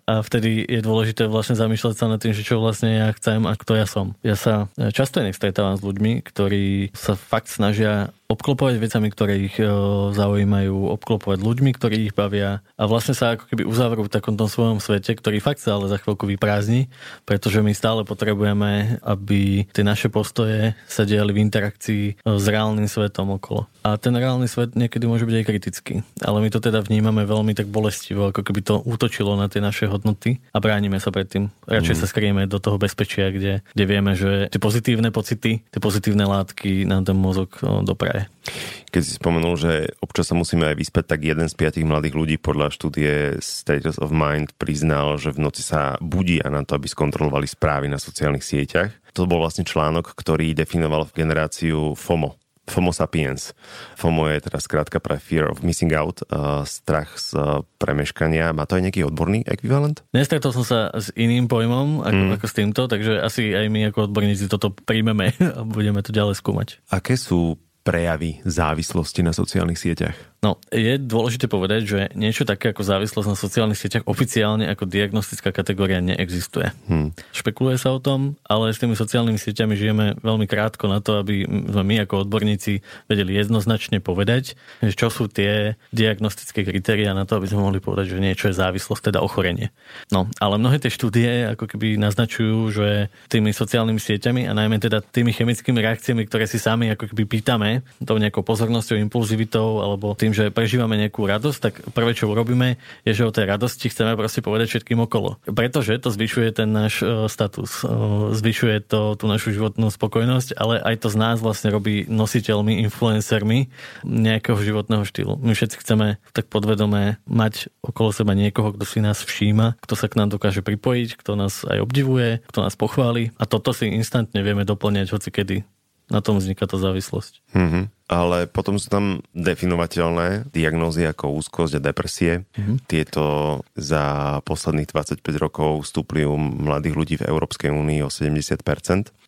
A vtedy je dôležité vlastne zamýšľať sa nad tým, že čo vlastne ja chcem a kto ja som. Ja sa často inak stretávam s ľuďmi, ktorí sa fakt snažia obklopovať vecami, ktoré ich e, zaujímajú, obklopovať ľuďmi, ktorí ich bavia a vlastne sa ako keby uzavrú v takomto svojom svete, ktorý fakt sa ale za chvíľku vyprázdni, pretože my stále potrebujeme, aby tie naše postoje sa diali v interakcii e, s reálnym svetom okolo. A ten reálny svet niekedy môže byť aj kritický, ale my to teda vnímame veľmi tak bolestivo, ako keby to útočilo na tie naše hodnoty a bránime sa pred tým. Radšej mm. sa skrieme do toho bezpečia, kde, kde vieme, že tie pozitívne pocity, tie pozitívne látky nám ten mozog dopraje. Keď si spomenul, že občas sa musíme aj vyspať, tak jeden z piatich mladých ľudí podľa štúdie Status of Mind priznal, že v noci sa budia na to, aby skontrolovali správy na sociálnych sieťach. To bol vlastne článok, ktorý definoval generáciu FOMO, FOMO sapiens. FOMO je teda skrátka pre fear of missing out, uh, strach z uh, premeškania. Má to aj nejaký odborný ekvivalent? Nestretol som sa s iným pojmom ako, mm. ako s týmto, takže asi aj my ako odborníci toto príjmeme (laughs) a budeme to ďalej skúmať. Aké sú prejavy závislosti na sociálnych sieťach? No, je dôležité povedať, že niečo také ako závislosť na sociálnych sieťach oficiálne ako diagnostická kategória neexistuje. Hmm. Špekuluje sa o tom, ale s tými sociálnymi sieťami žijeme veľmi krátko na to, aby sme my ako odborníci vedeli jednoznačne povedať, čo sú tie diagnostické kritéria na to, aby sme mohli povedať, že niečo je závislosť, teda ochorenie. No, ale mnohé tie štúdie ako keby naznačujú, že tými sociálnymi sieťami a najmä teda tými chemickými reakciami, ktoré si sami ako keby pýtame, tou nejakou pozornosťou, impulzivitou alebo tým, že prežívame nejakú radosť, tak prvé, čo urobíme, je, že o tej radosti chceme proste povedať všetkým okolo. Pretože to zvyšuje ten náš e, status, e, zvyšuje to tú našu životnú spokojnosť, ale aj to z nás vlastne robí nositeľmi, influencermi nejakého životného štýlu. My všetci chceme tak podvedome mať okolo seba niekoho, kto si nás všíma, kto sa k nám dokáže pripojiť, kto nás aj obdivuje, kto nás pochváli a toto si instantne vieme doplňať hoci kedy. Na tom vzniká tá závislosť. Mm-hmm ale potom sú tam definovateľné diagnózy ako úzkosť a depresie. Mm-hmm. Tieto za posledných 25 rokov stúpli u mladých ľudí v Európskej únii o 70%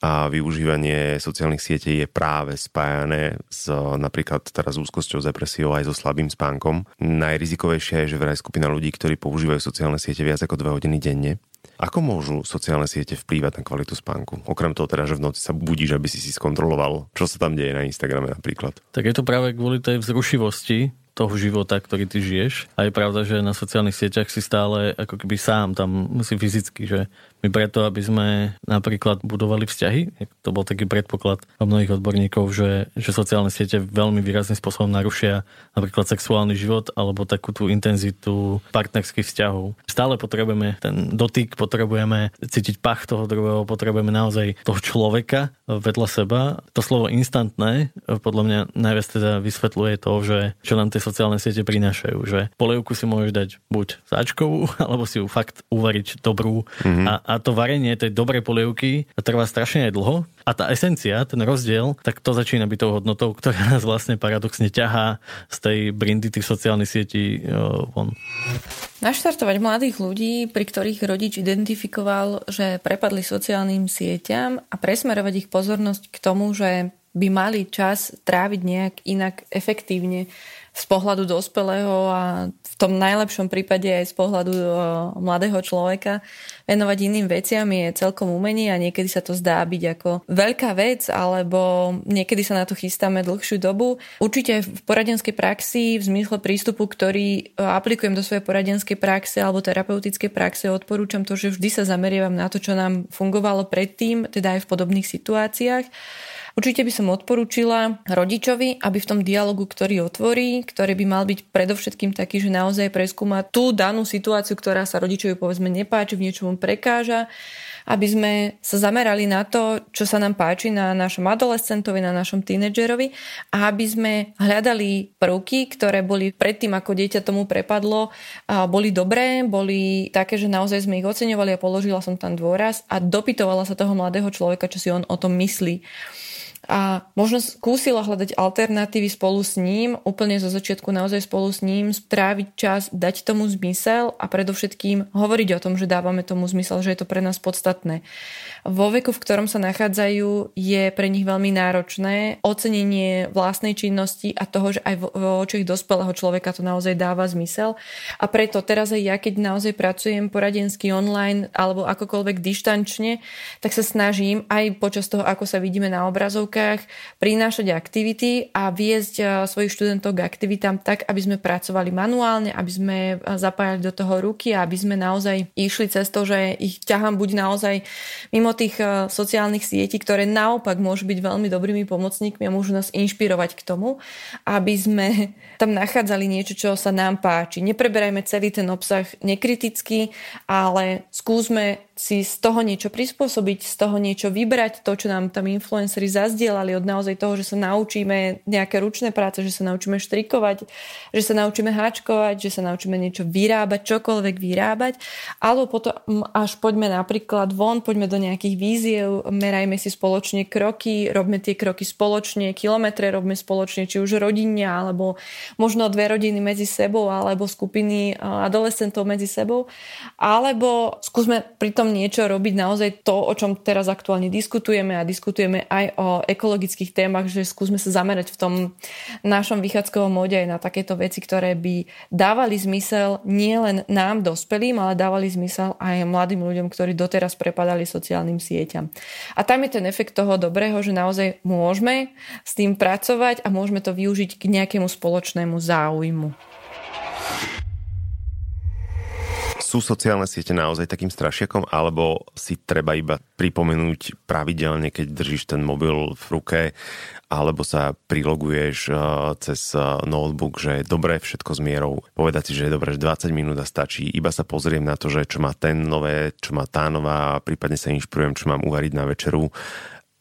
a využívanie sociálnych sietí je práve spájané s napríklad teraz úzkosťou, depresiou aj so slabým spánkom. Najrizikovejšie je, že vraj skupina ľudí, ktorí používajú sociálne siete viac ako 2 hodiny denne, ako môžu sociálne siete vplývať na kvalitu spánku? Okrem toho teda, že v noci sa budíš, aby si si skontroloval, čo sa tam deje na Instagrame napríklad. Tak je to práve kvôli tej vzrušivosti, toho života, ktorý ty žiješ. A je pravda, že na sociálnych sieťach si stále ako keby sám tam musí fyzicky, že my preto, aby sme napríklad budovali vzťahy, to bol taký predpoklad mnohých odborníkov, že, že sociálne siete veľmi výrazným spôsobom narušia napríklad sexuálny život alebo takú tú intenzitu partnerských vzťahov. Stále potrebujeme ten dotyk, potrebujeme cítiť pach toho druhého, potrebujeme naozaj toho človeka vedľa seba. To slovo instantné podľa mňa najviac teda vysvetľuje to, že čo nám tie sociálne siete prinášajú, že polievku si môžeš dať buď sáčkovú, (laughs) alebo si ju fakt uvariť dobrú mm-hmm. a a to varenie tej dobrej polievky trvá strašne aj dlho. A tá esencia, ten rozdiel, tak to začína byť tou hodnotou, ktorá nás vlastne paradoxne ťahá z tej brindy tých sociálnych sietí von. Naštartovať mladých ľudí, pri ktorých rodič identifikoval, že prepadli sociálnym sieťam a presmerovať ich pozornosť k tomu, že by mali čas tráviť nejak inak efektívne z pohľadu dospelého a v tom najlepšom prípade aj z pohľadu mladého človeka venovať iným veciam je celkom umenie a niekedy sa to zdá byť ako veľká vec, alebo niekedy sa na to chystáme dlhšiu dobu. Určite v poradenskej praxi, v zmysle prístupu, ktorý aplikujem do svojej poradenskej praxe alebo terapeutickej praxe, odporúčam to, že vždy sa zameriavam na to, čo nám fungovalo predtým, teda aj v podobných situáciách Určite by som odporúčila rodičovi, aby v tom dialogu, ktorý otvorí, ktorý by mal byť predovšetkým taký, že naozaj preskúma tú danú situáciu, ktorá sa rodičovi povedzme nepáči, v niečom prekáža, aby sme sa zamerali na to, čo sa nám páči na našom adolescentovi, na našom tínedžerovi a aby sme hľadali prvky, ktoré boli predtým, ako dieťa tomu prepadlo, boli dobré, boli také, že naozaj sme ich oceňovali a položila som tam dôraz a dopytovala sa toho mladého človeka, čo si on o tom myslí a možno skúsila hľadať alternatívy spolu s ním, úplne zo začiatku naozaj spolu s ním, stráviť čas, dať tomu zmysel a predovšetkým hovoriť o tom, že dávame tomu zmysel, že je to pre nás podstatné. Vo veku, v ktorom sa nachádzajú, je pre nich veľmi náročné ocenenie vlastnej činnosti a toho, že aj vo očiach dospelého človeka to naozaj dáva zmysel. A preto teraz aj ja, keď naozaj pracujem poradensky online alebo akokoľvek dištančne, tak sa snažím aj počas toho, ako sa vidíme na obrazovke, školkách prinášať aktivity a viesť eh, svojich študentov k aktivitám tak, aby sme pracovali manuálne, aby sme eh, zapájali do toho ruky a aby sme naozaj išli cez to, že ich ťahám buď naozaj mimo tých eh, sociálnych sietí, ktoré naopak môžu byť veľmi dobrými pomocníkmi a môžu nás inšpirovať k tomu, aby sme tam nachádzali niečo, čo sa nám páči. Nepreberajme celý ten obsah nekriticky, ale skúsme si z toho niečo prispôsobiť, z toho niečo vybrať, to, čo nám tam influenceri zazdielali od naozaj toho, že sa naučíme nejaké ručné práce, že sa naučíme štrikovať, že sa naučíme háčkovať, že sa naučíme niečo vyrábať, čokoľvek vyrábať, alebo potom až poďme napríklad von, poďme do nejakých víziev, merajme si spoločne kroky, robme tie kroky spoločne, kilometre robme spoločne, či už rodinne, alebo možno dve rodiny medzi sebou, alebo skupiny adolescentov medzi sebou, alebo skúsme pri tom tom niečo robiť naozaj to, o čom teraz aktuálne diskutujeme a diskutujeme aj o ekologických témach, že skúsme sa zamerať v tom našom vychádzkovom móde aj na takéto veci, ktoré by dávali zmysel nielen nám, dospelým, ale dávali zmysel aj mladým ľuďom, ktorí doteraz prepadali sociálnym sieťam. A tam je ten efekt toho dobrého, že naozaj môžeme s tým pracovať a môžeme to využiť k nejakému spoločnému záujmu. Sú sociálne siete naozaj takým strašiakom, alebo si treba iba pripomenúť pravidelne, keď držíš ten mobil v ruke, alebo sa priloguješ uh, cez uh, notebook, že je dobré všetko s mierou. Povedať si, že je dobré, že 20 minút a stačí. Iba sa pozriem na to, že čo má ten nové, čo má tá nová, prípadne sa inšpirujem, čo mám uvariť na večeru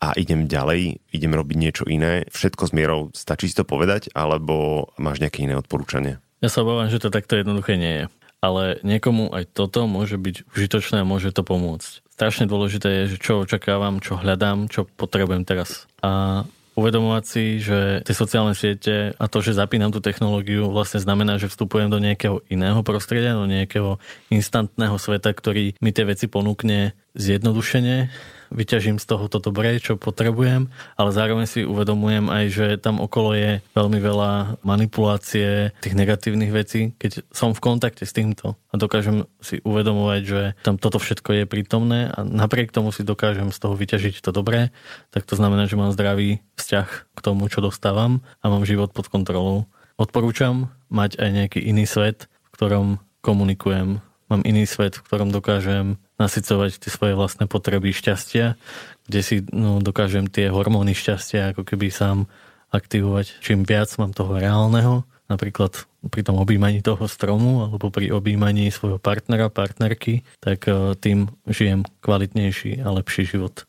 a idem ďalej, idem robiť niečo iné. Všetko s mierou, stačí si to povedať, alebo máš nejaké iné odporúčanie? Ja sa obávam, že to takto jednoduché nie je ale niekomu aj toto môže byť užitočné a môže to pomôcť. Strašne dôležité je, že čo očakávam, čo hľadám, čo potrebujem teraz. A uvedomovať si, že tie sociálne siete a to, že zapínam tú technológiu vlastne znamená, že vstupujem do nejakého iného prostredia, do nejakého instantného sveta, ktorý mi tie veci ponúkne zjednodušene vyťažím z toho to dobré, čo potrebujem, ale zároveň si uvedomujem aj, že tam okolo je veľmi veľa manipulácie tých negatívnych vecí, keď som v kontakte s týmto a dokážem si uvedomovať, že tam toto všetko je prítomné a napriek tomu si dokážem z toho vyťažiť to dobré, tak to znamená, že mám zdravý vzťah k tomu, čo dostávam a mám život pod kontrolou. Odporúčam mať aj nejaký iný svet, v ktorom komunikujem. Mám iný svet, v ktorom dokážem nasycovať tie svoje vlastné potreby šťastia, kde si no, dokážem tie hormóny šťastia ako keby sám aktivovať. Čím viac mám toho reálneho, napríklad pri tom objímaní toho stromu alebo pri objímaní svojho partnera, partnerky, tak eh, tým žijem kvalitnejší a lepší život.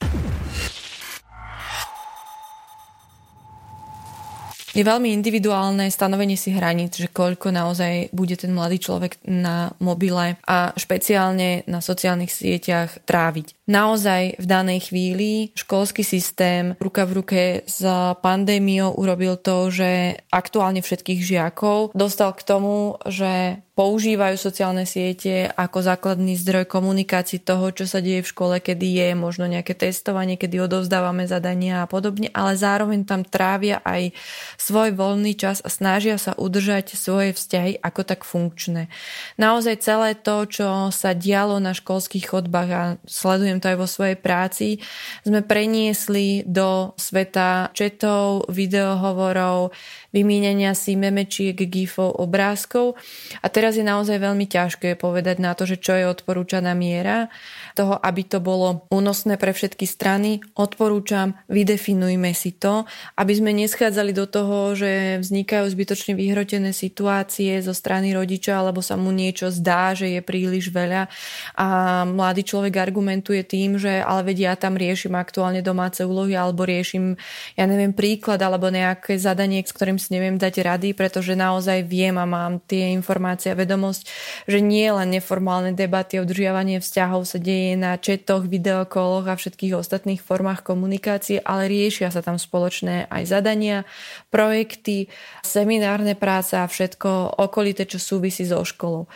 Je veľmi individuálne stanovenie si hraníc, že koľko naozaj bude ten mladý človek na mobile a špeciálne na sociálnych sieťach tráviť. Naozaj v danej chvíli školský systém ruka v ruke s pandémiou urobil to, že aktuálne všetkých žiakov dostal k tomu, že používajú sociálne siete ako základný zdroj komunikácií toho, čo sa deje v škole, kedy je možno nejaké testovanie, kedy odovzdávame zadania a podobne, ale zároveň tam trávia aj svoj voľný čas a snažia sa udržať svoje vzťahy ako tak funkčné. Naozaj celé to, čo sa dialo na školských chodbách a sledujem to aj vo svojej práci, sme preniesli do sveta četov, videohovorov, vymieňania si memečiek, gifov, obrázkov. A teraz je naozaj veľmi ťažké povedať na to, že čo je odporúčaná miera toho, aby to bolo únosné pre všetky strany. Odporúčam, vydefinujme si to, aby sme neschádzali do toho, že vznikajú zbytočne vyhrotené situácie zo strany rodiča, alebo sa mu niečo zdá, že je príliš veľa a mladý človek argumentuje tým, že ale vedia, ja tam riešim aktuálne domáce úlohy alebo riešim, ja neviem, príklad alebo nejaké zadanie, s ktorým si neviem dať rady, pretože naozaj viem a mám tie informácie a vedomosť, že nie len neformálne debaty udržiavanie vzťahov sa deje na četoch, videokoloch a všetkých ostatných formách komunikácie, ale riešia sa tam spoločné aj zadania, projekty, seminárne práce a všetko okolité, čo súvisí so školou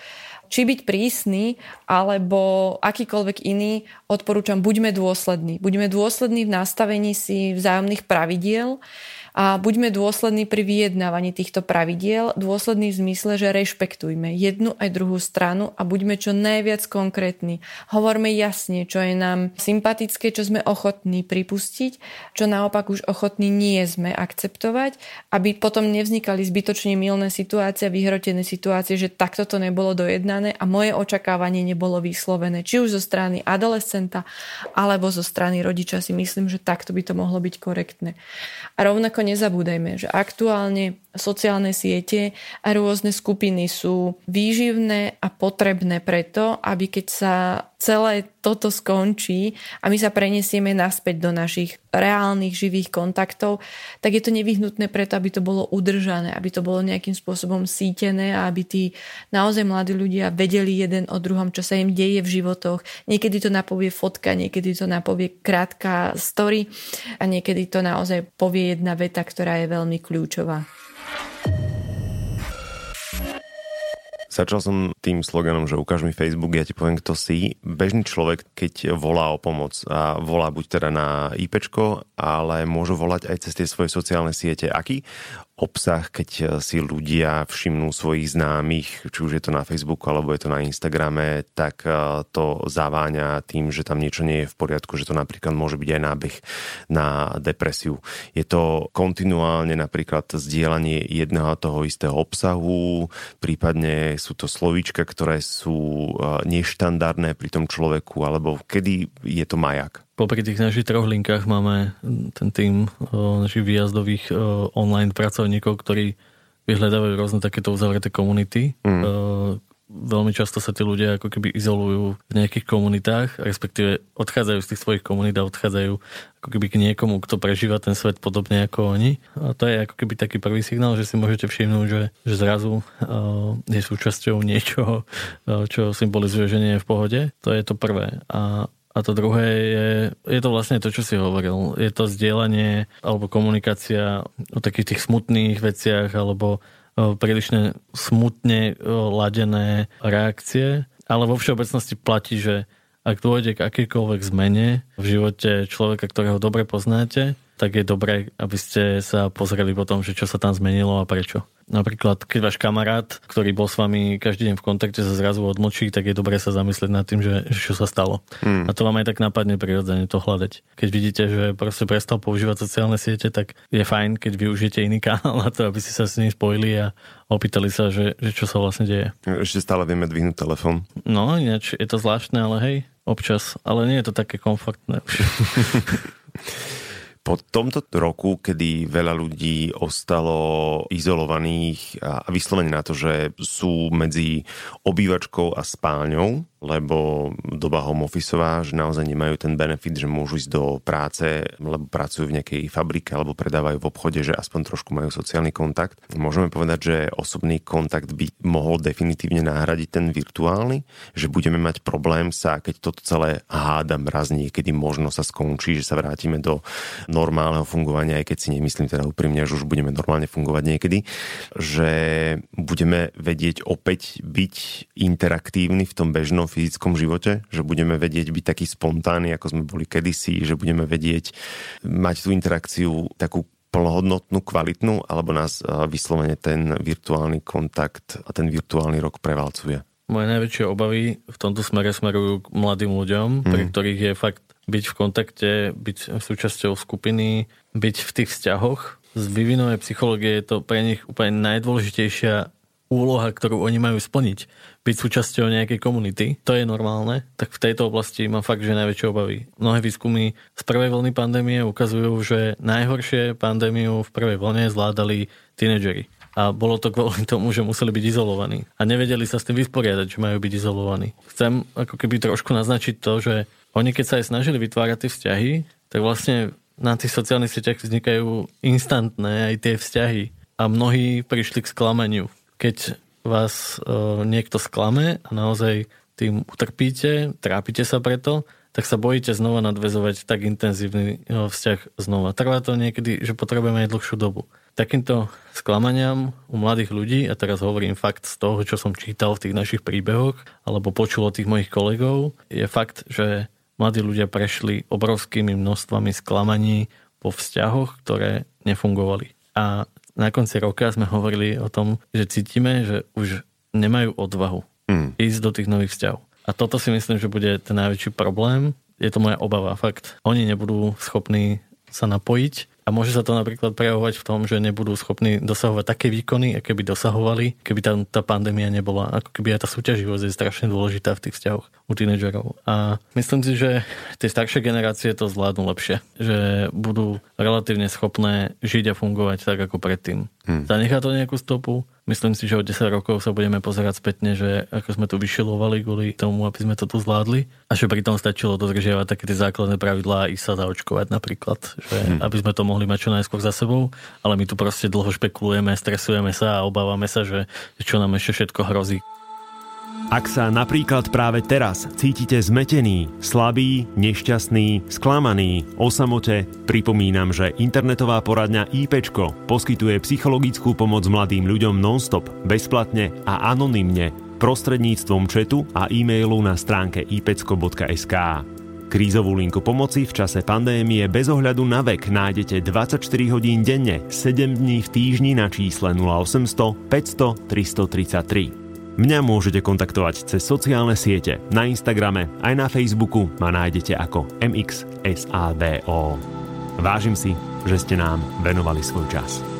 či byť prísny, alebo akýkoľvek iný, odporúčam, buďme dôslední. Buďme dôslední v nastavení si vzájomných pravidiel, a buďme dôslední pri vyjednávaní týchto pravidiel, dôslední v zmysle, že rešpektujme jednu aj druhú stranu a buďme čo najviac konkrétni. Hovorme jasne, čo je nám sympatické, čo sme ochotní pripustiť, čo naopak už ochotní nie sme akceptovať, aby potom nevznikali zbytočne milné situácie, vyhrotené situácie, že takto to nebolo dojednané a moje očakávanie nebolo vyslovené, či už zo strany adolescenta alebo zo strany rodiča si myslím, že takto by to mohlo byť korektné. A rovnako rovnako nezabúdajme, že aktuálne sociálne siete a rôzne skupiny sú výživné a potrebné preto, aby keď sa celé toto skončí a my sa prenesieme naspäť do našich reálnych živých kontaktov, tak je to nevyhnutné preto, aby to bolo udržané, aby to bolo nejakým spôsobom sítené a aby tí naozaj mladí ľudia vedeli jeden o druhom, čo sa im deje v životoch. Niekedy to napovie fotka, niekedy to napovie krátka story a niekedy to naozaj povie jedna veta, ktorá je veľmi kľúčová. Začal som tým sloganom, že ukáž mi Facebook, ja ti poviem, kto si. Bežný človek, keď volá o pomoc a volá buď teda na IPčko, ale môžu volať aj cez tie svoje sociálne siete. Aký obsah, keď eh, si ľudia všimnú svojich známych, či už je to na Facebooku alebo je to na Instagrame, tak eh, to zaváňa tým, že tam niečo nie je v poriadku, že to napríklad môže byť aj nábeh na depresiu. Je to kontinuálne napríklad zdieľanie jedného toho istého obsahu, prípadne sú to slovíčka, ktoré sú eh, neštandardné pri tom človeku, alebo kedy je to majak? Popri tých našich troch linkách máme ten tým našich výjazdových online pracovníkov, ktorí vyhľadávajú rôzne takéto uzavreté komunity. Mm. Veľmi často sa tí ľudia ako keby izolujú v nejakých komunitách, respektíve odchádzajú z tých svojich komunít a odchádzajú ako keby k niekomu, kto prežíva ten svet podobne ako oni. A to je ako keby taký prvý signál, že si môžete všimnúť, že, že zrazu uh, je súčasťou niečoho, uh, čo symbolizuje, že nie je v pohode. To je to prvé. A a to druhé je, je to vlastne to, čo si hovoril. Je to zdieľanie alebo komunikácia o takých tých smutných veciach alebo prílišne smutne ladené reakcie. Ale vo všeobecnosti platí, že ak dôjde k akýkoľvek zmene v živote človeka, ktorého dobre poznáte, tak je dobré, aby ste sa pozreli po tom, že čo sa tam zmenilo a prečo. Napríklad, keď váš kamarát, ktorý bol s vami každý deň v kontakte, sa zrazu odmočí, tak je dobré sa zamyslieť nad tým, že, že čo sa stalo. Hmm. A to vám aj tak napadne prirodzene to hľadať. Keď vidíte, že proste prestal používať sociálne siete, tak je fajn, keď využijete iný kanál na to, aby ste sa s ním spojili a opýtali sa, že, že čo sa vlastne deje. Ešte stále vieme dvihnúť telefón. No, ináč je to zvláštne, ale hej, občas. Ale nie je to také komfortné už. (laughs) Po tomto roku, kedy veľa ľudí ostalo izolovaných a vyslovene na to, že sú medzi obývačkou a spálňou, lebo doba home officeová, že naozaj nemajú ten benefit, že môžu ísť do práce, lebo pracujú v nejakej fabrike alebo predávajú v obchode, že aspoň trošku majú sociálny kontakt. Môžeme povedať, že osobný kontakt by mohol definitívne nahradiť ten virtuálny, že budeme mať problém sa, keď toto celé hádam raz niekedy možno sa skončí, že sa vrátime do normálneho fungovania, aj keď si nemyslím teda úprimne, že už budeme normálne fungovať niekedy, že budeme vedieť opäť byť interaktívni v tom bežnom fyzickom živote, že budeme vedieť byť taký spontánny, ako sme boli kedysi, že budeme vedieť mať tú interakciu takú plnohodnotnú, kvalitnú, alebo nás vyslovene ten virtuálny kontakt a ten virtuálny rok prevalcuje? Moje najväčšie obavy v tomto smere smerujú k mladým ľuďom, mm. pri ktorých je fakt byť v kontakte, byť súčasťou skupiny, byť v tých vzťahoch. Z vývinovej psychológie je to pre nich úplne najdôležitejšia úloha, ktorú oni majú splniť, byť súčasťou nejakej komunity, to je normálne, tak v tejto oblasti mám fakt, že najväčšie obavy. Mnohé výskumy z prvej vlny pandémie ukazujú, že najhoršie pandémiu v prvej vlne zvládali tínedžeri. A bolo to kvôli tomu, že museli byť izolovaní. A nevedeli sa s tým vysporiadať, že majú byť izolovaní. Chcem ako keby trošku naznačiť to, že oni keď sa aj snažili vytvárať tie vzťahy, tak vlastne na tých sociálnych sieťach vznikajú instantné aj tie vzťahy. A mnohí prišli k sklamaniu keď vás uh, niekto sklame a naozaj tým utrpíte, trápite sa preto, tak sa bojíte znova nadvezovať tak intenzívny uh, vzťah znova. Trvá to niekedy, že potrebujeme aj dlhšiu dobu. Takýmto sklamaniam u mladých ľudí, a teraz hovorím fakt z toho, čo som čítal v tých našich príbehoch, alebo počul od tých mojich kolegov, je fakt, že mladí ľudia prešli obrovskými množstvami sklamaní po vzťahoch, ktoré nefungovali. A na konci roka sme hovorili o tom, že cítime, že už nemajú odvahu mm. ísť do tých nových vzťahov. A toto si myslím, že bude ten najväčší problém. Je to moja obava, fakt. Oni nebudú schopní sa napojiť a môže sa to napríklad prejavovať v tom, že nebudú schopní dosahovať také výkony, aké by dosahovali, keby tá, tá pandémia nebola. Ako keby aj tá súťaživosť je strašne dôležitá v tých vzťahoch u tínedžerov. A myslím si, že tie staršie generácie to zvládnu lepšie. Že budú relatívne schopné žiť a fungovať tak ako predtým. Hmm. Zanechá to nejakú stopu, Myslím si, že o 10 rokov sa budeme pozerať spätne, že ako sme tu vyšilovali kvôli tomu, aby sme to tu zvládli a že pritom stačilo dodržiavať také tie základné pravidlá a ísť sa zaočkovať napríklad, že hmm. aby sme to mohli mať čo najskôr za sebou, ale my tu proste dlho špekulujeme, stresujeme sa a obávame sa, že čo nám ešte všetko hrozí. Ak sa napríklad práve teraz cítite zmetený, slabý, nešťastný, sklamaný, o samote, pripomínam, že internetová poradňa IPčko poskytuje psychologickú pomoc mladým ľuďom nonstop, bezplatne a anonymne prostredníctvom četu a e-mailu na stránke ipecko.sk. Krízovú linku pomoci v čase pandémie bez ohľadu na vek nájdete 24 hodín denne, 7 dní v týždni na čísle 0800 500 333. Mňa môžete kontaktovať cez sociálne siete. Na Instagrame aj na Facebooku ma nájdete ako MXSADO. Vážim si, že ste nám venovali svoj čas.